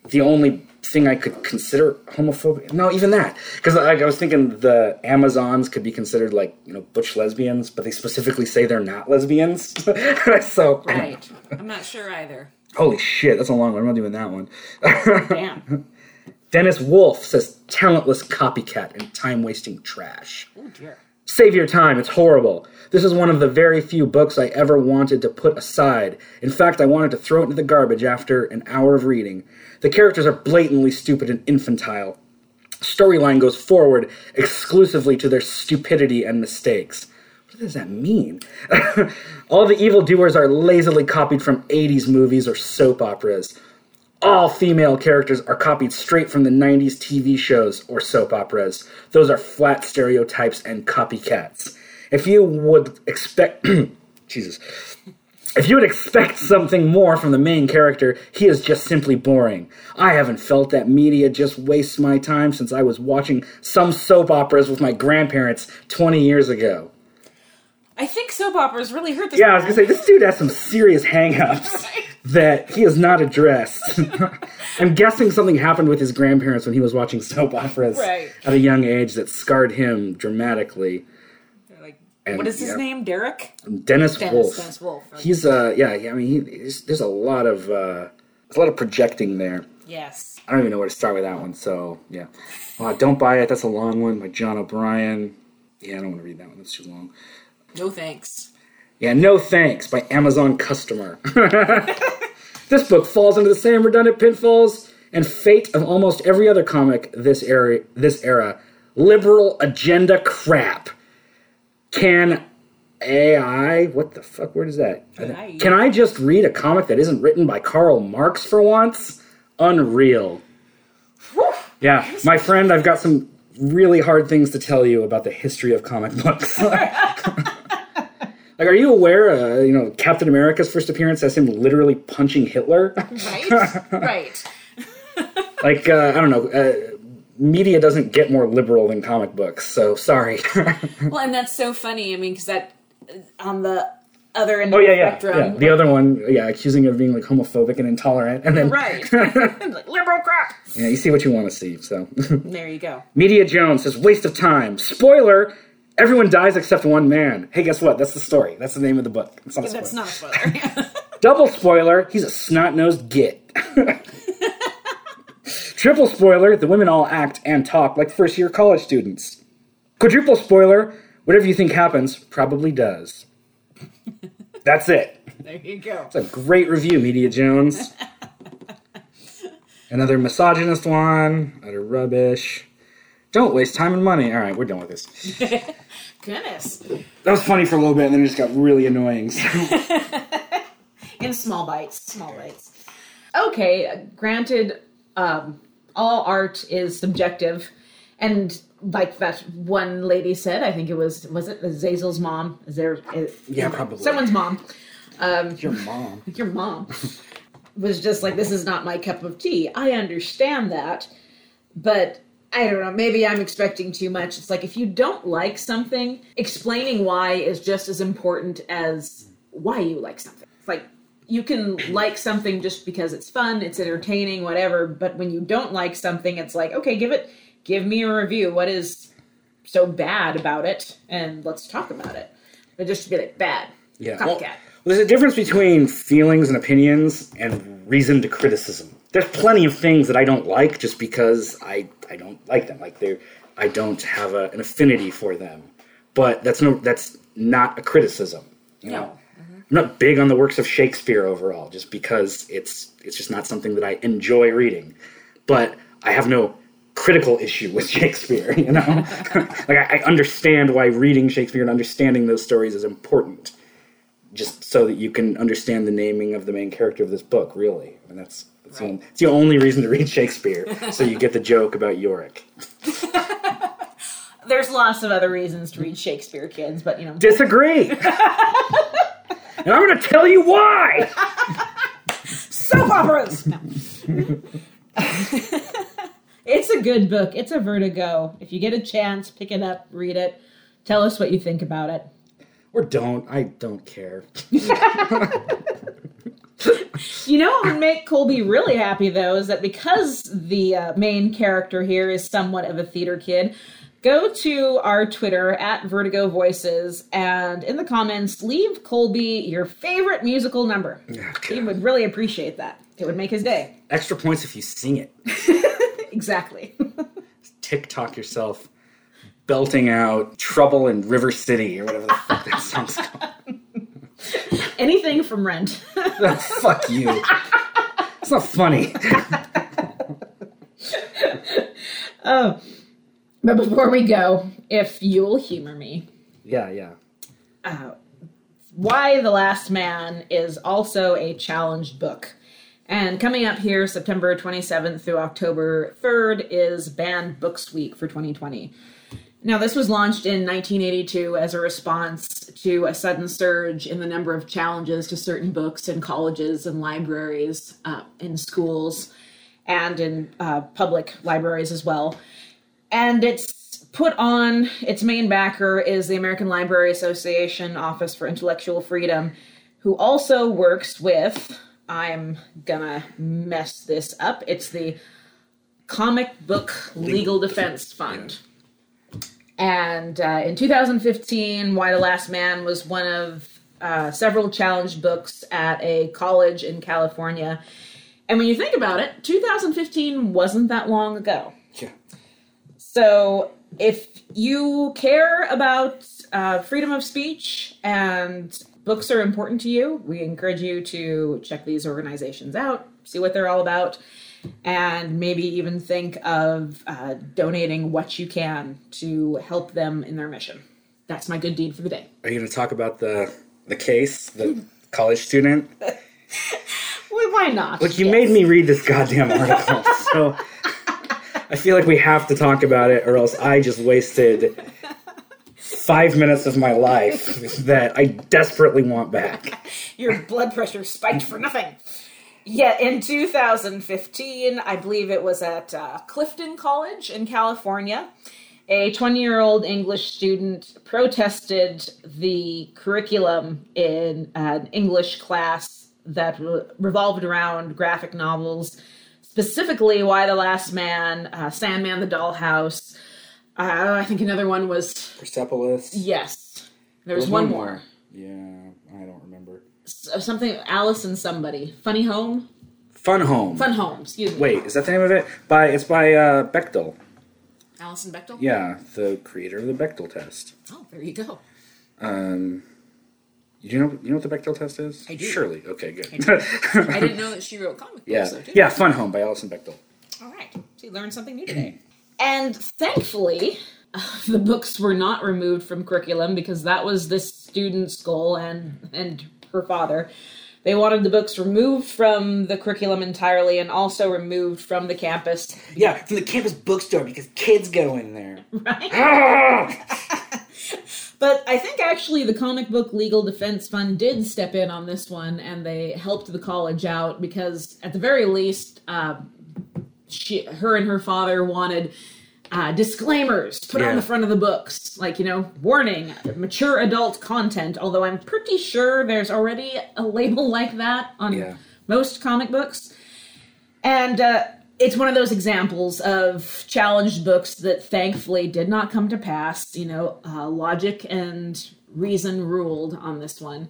the only thing I could consider homophobic. No, even that, because like, I was thinking the Amazons could be considered like you know butch lesbians, but they specifically say they're not lesbians. so Right. I'm not sure either. holy shit, that's a long one. I'm not doing that one. Damn. Dennis Wolf says talentless copycat and time wasting trash. Oh dear. Save your time, it's horrible. This is one of the very few books I ever wanted to put aside. In fact, I wanted to throw it into the garbage after an hour of reading. The characters are blatantly stupid and infantile. Storyline goes forward exclusively to their stupidity and mistakes. What does that mean? All the evildoers are lazily copied from 80s movies or soap operas. All female characters are copied straight from the 90s TV shows or soap operas. Those are flat stereotypes and copycats. If you would expect. Jesus. If you would expect something more from the main character, he is just simply boring. I haven't felt that media just wastes my time since I was watching some soap operas with my grandparents 20 years ago. I think soap operas really hurt this. Yeah, I was gonna say this dude has some serious hangups that he has not addressed. I'm guessing something happened with his grandparents when he was watching soap operas Right. at a young age that scarred him dramatically. Like, And, what is his yeah. name? Derek. Dennis, Dennis. Wolf. Dennis Wolf. right. He's uh yeah, yeah I mean he, he's, there's a lot of uh there's a lot of projecting there. yes. I don't even know where to start with that one. So yeah, uh, don't buy it. That's a long one by John O'Brien. Yeah, I don't want to read that one. That's too long. No thanks. Yeah, no thanks by Amazon customer. this book falls into the same redundant pitfalls and fate of almost every other comic this era. This era, liberal agenda crap. Can AI? What the fuck? Where is that? AI. Can I just read a comic that isn't written by Karl Marx for once? Unreal. Whew. Yeah, my friend, I've got some really hard things to tell you about the history of comic books. like, are you aware? Uh, you know, Captain America's first appearance has him literally punching Hitler. Right. right. like, uh, I don't know. Uh, media doesn't get more liberal than comic books, so sorry. Well, and that's so funny. I mean, because that uh, on the other end oh of yeah, the yeah, spectrum. yeah. The other one, yeah, accusing of being like homophobic and intolerant, and then Right. like, liberal crap. yeah, you see what you want to see. So. There you go. Media Jones says, waste of time. Spoiler, everyone dies except one man. Hey, guess what? That's the story. That's the name of the book. It's not a. That's not a spoiler. Double spoiler, he's a snot-nosed git. Triple spoiler, the women all act and talk like first-year college students. Quadruple spoiler, whatever you think happens probably does. That's it. there you go. It's a great review, Media Jones. Another misogynist one, utter rubbish. Don't waste time and money. All right, we're done with this. Goodness. That was funny for a little bit, and then it just got really annoying. in small bites small bites okay granted um, all art is subjective. And like that one lady said i think it was was it zazel's mom? Is there is, Yeah, probably. someone's mom. Um, your mom. your mom. Was just like this is not my cup of tea. I understand that but i don't know maybe i'm expecting too much. It's like if you don't like something explaining why is just as important as why you like something. It's like you can like something just because it's fun it's entertaining whatever but when you don't like something it's like okay give it give me a review what is so bad about it and let's talk about it but just to be like bad Yeah. Well, copycat there's a difference between feelings and opinions and reason to criticism. There's plenty of things that I don't like just because I I don't like them. Like they I don't have a, an affinity for them. But that's no that's not a criticism. You know? I'm not big on the works of Shakespeare overall, just because it's it's just not something that I enjoy reading. But I have no critical issue with Shakespeare, you know. like I, I understand why reading Shakespeare and understanding those stories is important, just so that you can understand the naming of the main character of this book. Really, I mean that's that's, Right. it's the only reason to read Shakespeare, so you get the joke about Yorick. there's lots of other reasons to read Shakespeare, kids, but you know, Disagree, and I'm going to tell you why. soap operas. It's a good book. It's a vertigo. If you get a chance, pick it up, read it. Tell us what you think about it. Or don't. I don't care. You know what would make Colby really happy, though, is that because the uh, main character here is somewhat of a theater kid, go to our Twitter at Vertigo Voices and in the comments leave Colby your favorite musical number. Oh, he would really appreciate that. It would make his day. Extra points if you sing it. Exactly. TikTok yourself belting out Trouble in River City or whatever the fuck that song's called. Anything from Rent. Oh, fuck you. It's not funny. oh. But before we go, if you'll humor me, Yeah, yeah. uh, Y the Last Man is also a challenged book. And coming up here, September 27th through October 3rd, is Banned Books Week for 2020. Now, this was launched in 1982 as a response to a sudden surge in the number of challenges to certain books in colleges and libraries, uh, in schools, and in uh, public libraries as well. And it's put on, its main backer is the American Library Association Office for Intellectual Freedom, who also works with, I'm gonna mess this up, it's the Comic Book Legal Defense Fund. And uh, in 2015, Y the Last Man was one of uh, several challenged books at a college in California. And when you think about it, 2015 wasn't that long ago. So if you care about uh, freedom of speech and books are important to you, we encourage you to check these organizations out, see what they're all about, and maybe even think of uh, donating what you can to help them in their mission. That's my good deed for the day. Are you going to talk about the the case, the college student? Well, why not? Look, you Yes. made me read this goddamn article, so I feel like we have to talk about it, or else I just wasted five minutes of my life that I desperately want back. your blood pressure spiked for nothing. Yeah, in 2015, I believe it was at uh, Clifton College in California, a 20 year old English student protested the curriculum in an English class that re- revolved around graphic novels, specifically Y the Last Man, uh, Sandman the Dollhouse. Uh, I think another one was, Persepolis. yes, there was There's one more. Yeah, I don't remember. S- something Alice and somebody. Funny Home? Fun Home. Fun Home, excuse me. Wait, is that the name of it? By it's by uh, Bechdel. Alison Bechdel? Yeah, the creator of the Bechdel test. Oh, there you go. Um, you know you know what the Bechdel test is? I do. Surely. Okay, good. I didn't know that she wrote comic books, yeah, though, yeah. Fun Home by Alison Bechdel. All right. So you learned something new today. And thankfully, uh, the books were not removed from curriculum because that was this student's goal and and her father. They wanted the books removed from the curriculum entirely and also removed from the campus. Yeah, from the campus bookstore because kids go in there. Right? Ah! But I think actually the Comic Book Legal Defense Fund did step in on this one, and they helped the college out because, at the very least, uh, she, her and her father wanted uh, disclaimers put on the front of the books, like you know, warning, mature adult content. Although I'm pretty sure there's already a label like that on Yeah. most comic books, and. Uh, it's one of those examples of challenged books that thankfully did not come to pass. You know, uh, logic and reason ruled on this one.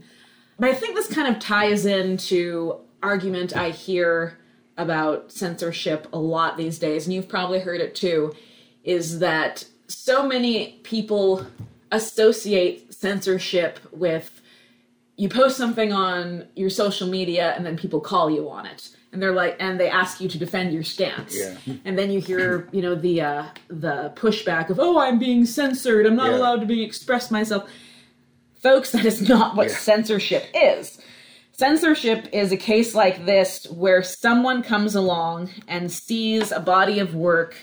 But I think this kind of ties into argument I hear about censorship a lot these days, and you've probably heard it too, is that so many people associate censorship with you post something on your social media and then people call you on it and they're like and they ask you to defend your stance Yeah. and then you hear you know the uh the pushback of oh i'm being censored i'm not Yeah. allowed to be express myself folks that is not what Yeah. censorship is censorship is a case like this where someone comes along and sees a body of work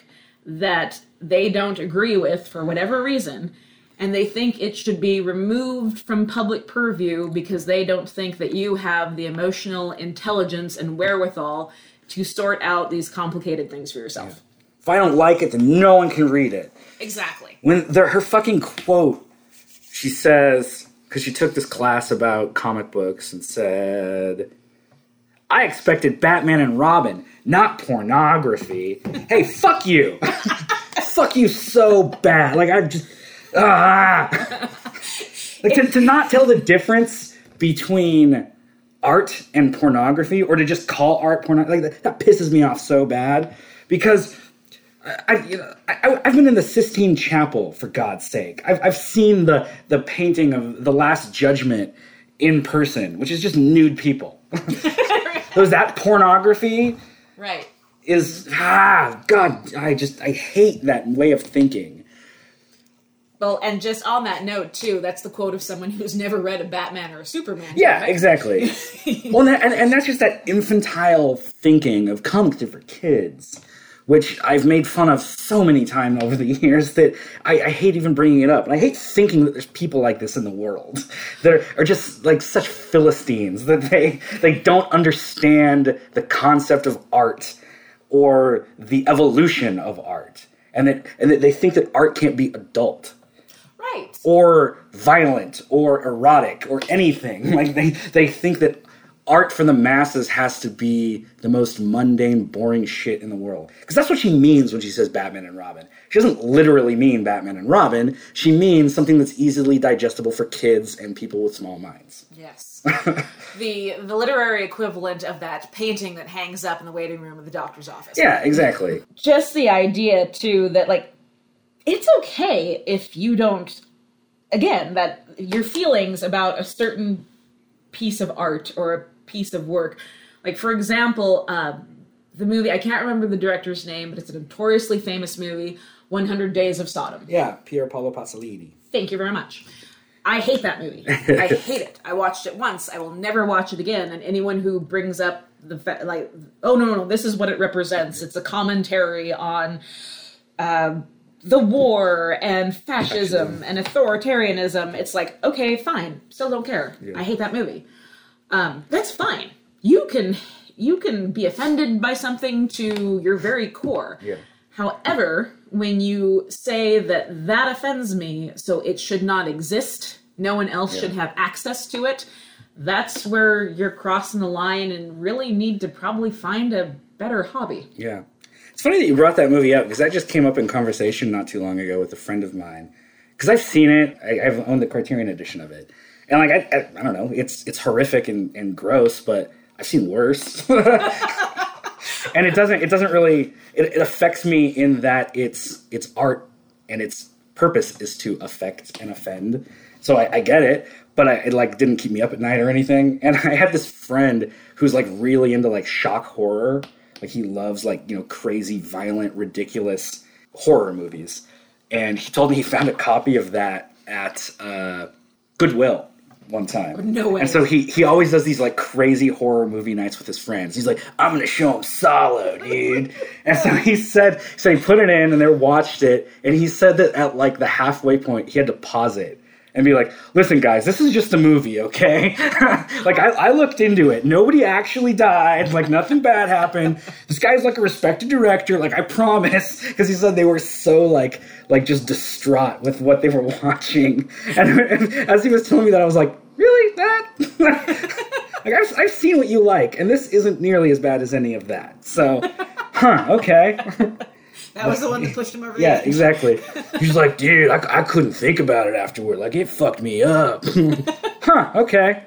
that they don't agree with for whatever reason and they think it should be removed from public purview because they don't think that you have the emotional intelligence and wherewithal to sort out these complicated things for yourself. If I don't like it, then no one can read it. Exactly. When the, her fucking quote, she says, because she took this class about comic books and said, I expected Batman and Robin, not pornography. hey, fuck you. fuck you so bad. Like I just ah. like to, to not tell the difference between art and pornography, or to just call art pornography, like that, that pisses me off so bad because. I, you know, I, I've been in the Sistine Chapel for God's sake. I've, I've seen the the painting of the Last Judgment in person, which is just nude people. Was that pornography? Right. Is ah God, I just I hate that way of thinking. Well, and just on that note too, that's the quote of someone who's never read a Batman or a Superman. Yeah, exactly. well, and, and that's just that infantile thinking of comics are for kids, which I've made fun of so many times over the years that I, I hate even bringing it up. And I hate thinking that there's people like this in the world that are, are just like such philistines that they they don't understand the concept of art or the evolution of art, and that and that they think that art can't be adult Right. or violent or erotic or anything. Like they they think that art for the masses has to be the most mundane, boring shit in the world. Because that's what she means when she says Batman and Robin. She doesn't literally mean Batman and Robin. She means something that's easily digestible for kids and people with small minds. Yes. the the literary equivalent of that painting that hangs up in the waiting room of the doctor's office. Yeah, exactly. Just the idea too that like it's okay if you don't again that your feelings about a certain piece of art or a piece of work like for example um, the movie i can't remember the director's name but it's a notoriously famous movie 100 days of sodom Yeah, Pier Paolo Pasolini. Thank you very much. I hate that movie. I hate it. I watched it once. I will never watch it again. And anyone who brings up the fa- like, oh no, no, no, this is what it represents. It's a commentary on um, the war and fascism and authoritarianism. It's like, okay, fine. Still don't care. I hate that movie. Um, that's fine. You can you can be offended by something to your very core. Yeah. However, when you say that that offends me, so it should not exist, no one else should have access to it, that's where you're crossing the line and really need to probably find a better hobby. Yeah. Funny that you brought that movie up because that just came up in conversation not too long ago with a friend of mine. Because I've seen it, I, I've owned the Criterion edition of it, and like I, I, I don't know, it's it's horrific and, and gross, but I've seen worse. and it doesn't it doesn't really it, it affects me in that it's it's art and its purpose is to affect and offend. So I, I get it, but I, it like didn't keep me up at night or anything. And I had this friend who's like really into like shock horror. Like he loves like you know crazy, violent, ridiculous horror movies. And he told me he found a copy of that at uh, Goodwill one time. No way. And so he he always does these like crazy horror movie nights with his friends. He's like, I'm gonna show him Salò, dude. and so he said, so he put it in and they watched it, and he said that at like the halfway point he had to pause it and be like, listen, guys, this is just a movie, okay? like I, I looked into it. Nobody actually died. Like nothing bad happened. This guy's like a respected director. Like I promise, because he said they were so like like just distraught with what they were watching. And, and as he was telling me that, I was like, really that? like I've, I've seen what you like, and this isn't nearly as bad as any of that. So, huh? Okay. That was the one that pushed him over Yeah, the edge. exactly. He's like, dude, I, I couldn't think about it afterward. Like, it fucked me up. huh, okay.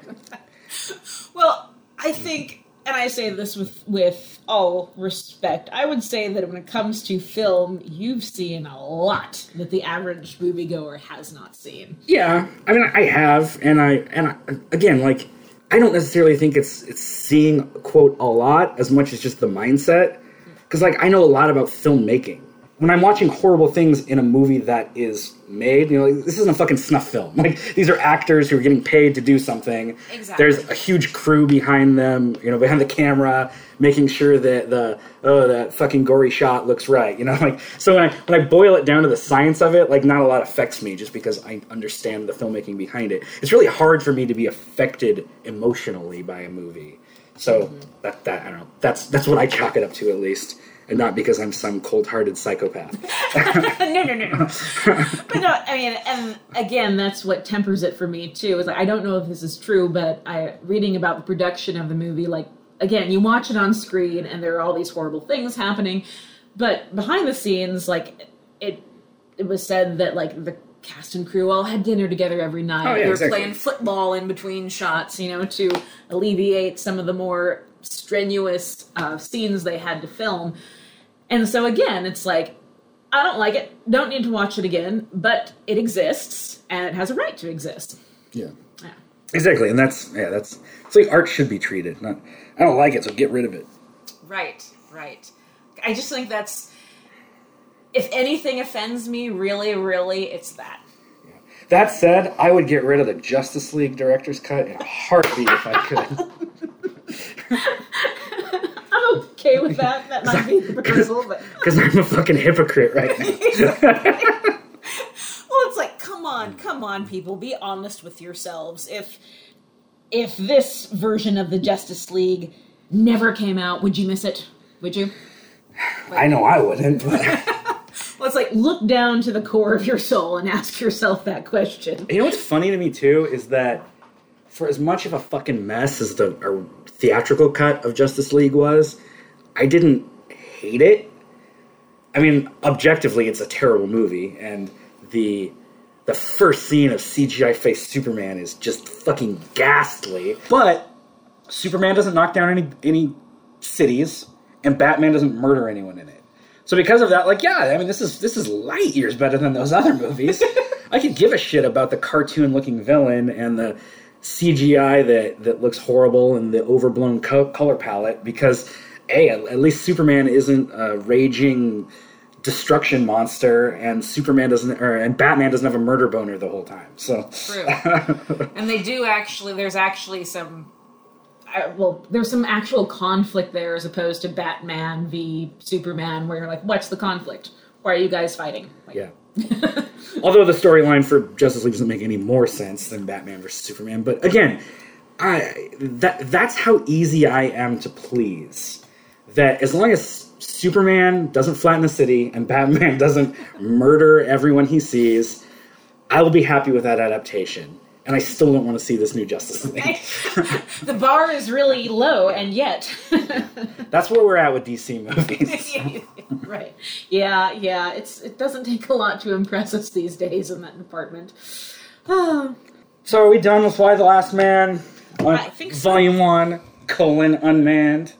Well, I think, and I say this with with all respect, I would say that when it comes to film, you've seen a lot that the average moviegoer has not seen. Yeah, I mean, I have, and I, and I, again, like, I don't necessarily think it's it's seeing quote a lot as much as just the mindset, because like I know a lot about filmmaking. When I'm watching horrible things in a movie that is made, you know, like, this isn't a fucking snuff film. Like these are actors who are getting paid to do something. Exactly. There's a huge crew behind them, you know, behind the camera, making sure that the oh that fucking gory shot looks right. You know, like so when I when I boil it down to the science of it, like not a lot affects me just because I understand the filmmaking behind it. It's really hard for me to be affected emotionally by a movie. So that that I don't know. That's that's what I chalk it up to at least. And not because I'm some cold-hearted psychopath. no, no, no. but no, I mean, and again, that's what tempers it for me too. Is like I don't know if this is true, but I reading about the production of the movie, like again, you watch it on screen and there are all these horrible things happening, but behind the scenes, like it, it was said that like the cast and crew all had dinner together every night. Oh, yeah, they were exactly. playing football in between shots, you know, to alleviate some of the more strenuous uh, scenes they had to film. And so again, it's like I don't like it. Don't need to watch it again, but it exists and it has a right to exist. Yeah. Yeah. Exactly, and that's yeah, that's it's like art should be treated. Not, I don't like it, so get rid of it. Right, right. I just think that's if anything offends me, really, really, it's that. That said, I would get rid of the Justice League director's cut in a heartbeat if I could. I'm okay with that. That might be the proposal, but Because I'm a fucking hypocrite right now. well, it's like, come on, come on, people, be honest with yourselves. If if this version of the Justice League never came out, would you miss it? Would you? I know I wouldn't, but It's like look down to the core of your soul and ask yourself that question. you know what's funny to me too is that for as much of a fucking mess as the theatrical cut of Justice League was, I didn't hate it. I mean, objectively, it's a terrible movie, and the the first scene of CGI face Superman is just fucking ghastly. But Superman doesn't knock down any any cities, and Batman doesn't murder anyone in it. So because of that, like, yeah, I mean, this is this is light years better than those other movies. I could give a shit about the cartoon looking villain and the CGI that that looks horrible and the overblown co- color palette because a at, at least Superman isn't a raging destruction monster and Superman doesn't or and Batman doesn't have a murder boner the whole time. So True. and they do actually. There's actually some. Well, there's some actual conflict there as opposed to Batman v Superman, where you're like, what's the conflict? Why are you guys fighting? Like, yeah. Although the storyline for Justice League doesn't make any more sense than Batman versus Superman, but again, I that that's how easy I am to please. That as long as Superman doesn't flatten the city and Batman doesn't murder everyone he sees, I will be happy with that adaptation. And I still don't want to see this new Justice League. the bar is really low, and yet. That's where we're at with DC movies. right. Yeah, yeah. It's it doesn't take a lot to impress us these days in that department. Oh, So are we done with Y the Last Man? I think so. Volume one, colon unmanned.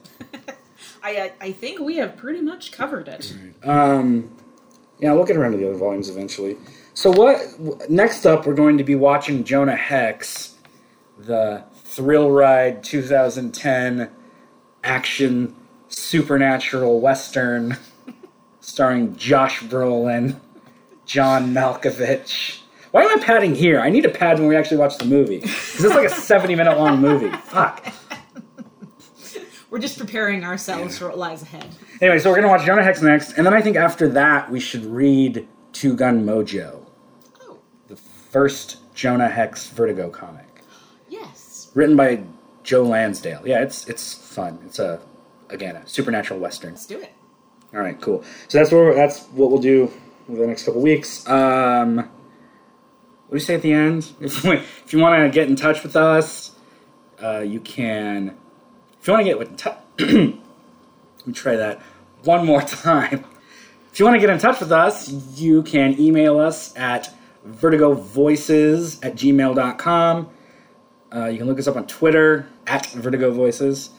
I I- I think we have pretty much covered it. Um, yeah, we'll get around to the other volumes eventually. So what? Next up, we're going to be watching Jonah Hex, the thrill ride 2010 action supernatural western, starring Josh Brolin, John Malkovich. Why am I padding here? I need a pad when we actually watch the movie. 'Cause it's like a 70 minute long movie. Fuck. We're just preparing ourselves for what lies ahead. Anyway, so we're gonna watch Jonah Hex next, and then I think after that we should read Two Gun Mojo, first Jonah Hex Vertigo comic, yes. written by Joe Lansdale. Yeah, it's it's fun. It's a again a supernatural western. Let's do it. All right, cool. So that's what we're, that's what we'll do over the next couple weeks. Um, what do you say at the end? If if you want to get in touch with us, uh, you can. If you want to get in touch, let me try that one more time. If you want to get in touch with us, you can email us at vertigovoices at gmail.com. Uh, you can look us up on Twitter at Vertigo Voices.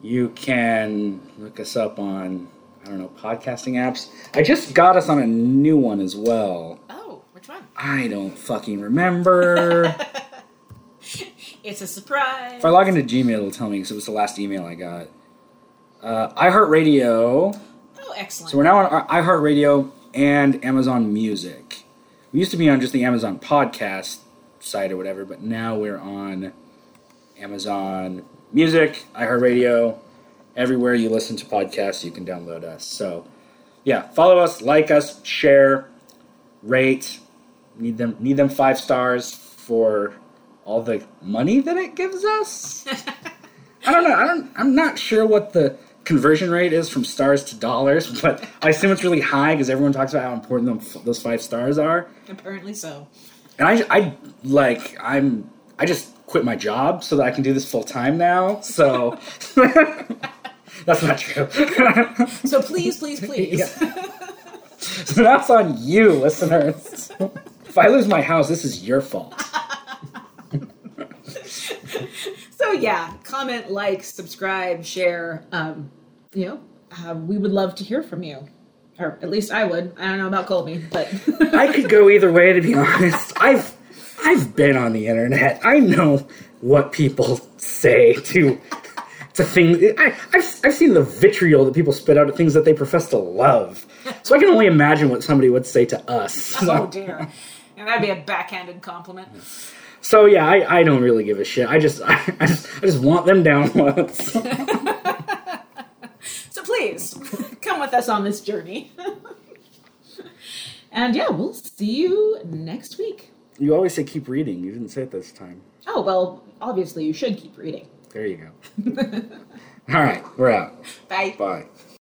You can look us up on, I don't know, podcasting apps. I just got us on a new one as well. Oh, which one? I don't fucking remember. It's a surprise. if I log into Gmail, it'll tell me because it was the last email I got. Uh, iHeartRadio. oh, excellent. So we're now on iHeartRadio and Amazon Music. We used to be on just the Amazon podcast site or whatever, but now we're on Amazon Music, iHeartRadio, everywhere you listen to podcasts, you can download us. So, yeah, follow us, like us, share, rate. Need them need them five stars for all the money that it gives us. I don't know. I don't. I'm not sure what the conversion rate is from stars to dollars, but I assume it's really high because everyone talks about how important them, those five stars are. Apparently so. And I, I like, I'm I just quit my job so that I can do this full time now. So that's not true. So please, please, please. so that's on you, listeners. if I lose my house, this is your fault. So yeah, comment, like, subscribe, share. Um, you know, uh, we would love to hear from you, or at least I would. I don't know about Colby, but I could go either way, to be honest. I've I've been on the internet. I know what people say to to things. I, I've I've seen the vitriol that people spit out at things that they profess to love. So I can only imagine what somebody would say to us. oh So, dear, and that'd be a backhanded compliment. so yeah, I, I don't really give a shit. I just I, I just I just want them downloads. Please come with us on this journey. and yeah, we'll see you next week. You always say keep reading. You didn't say it this time. Oh well, obviously you should keep reading. There you go. All right, we're out. Bye. Bye.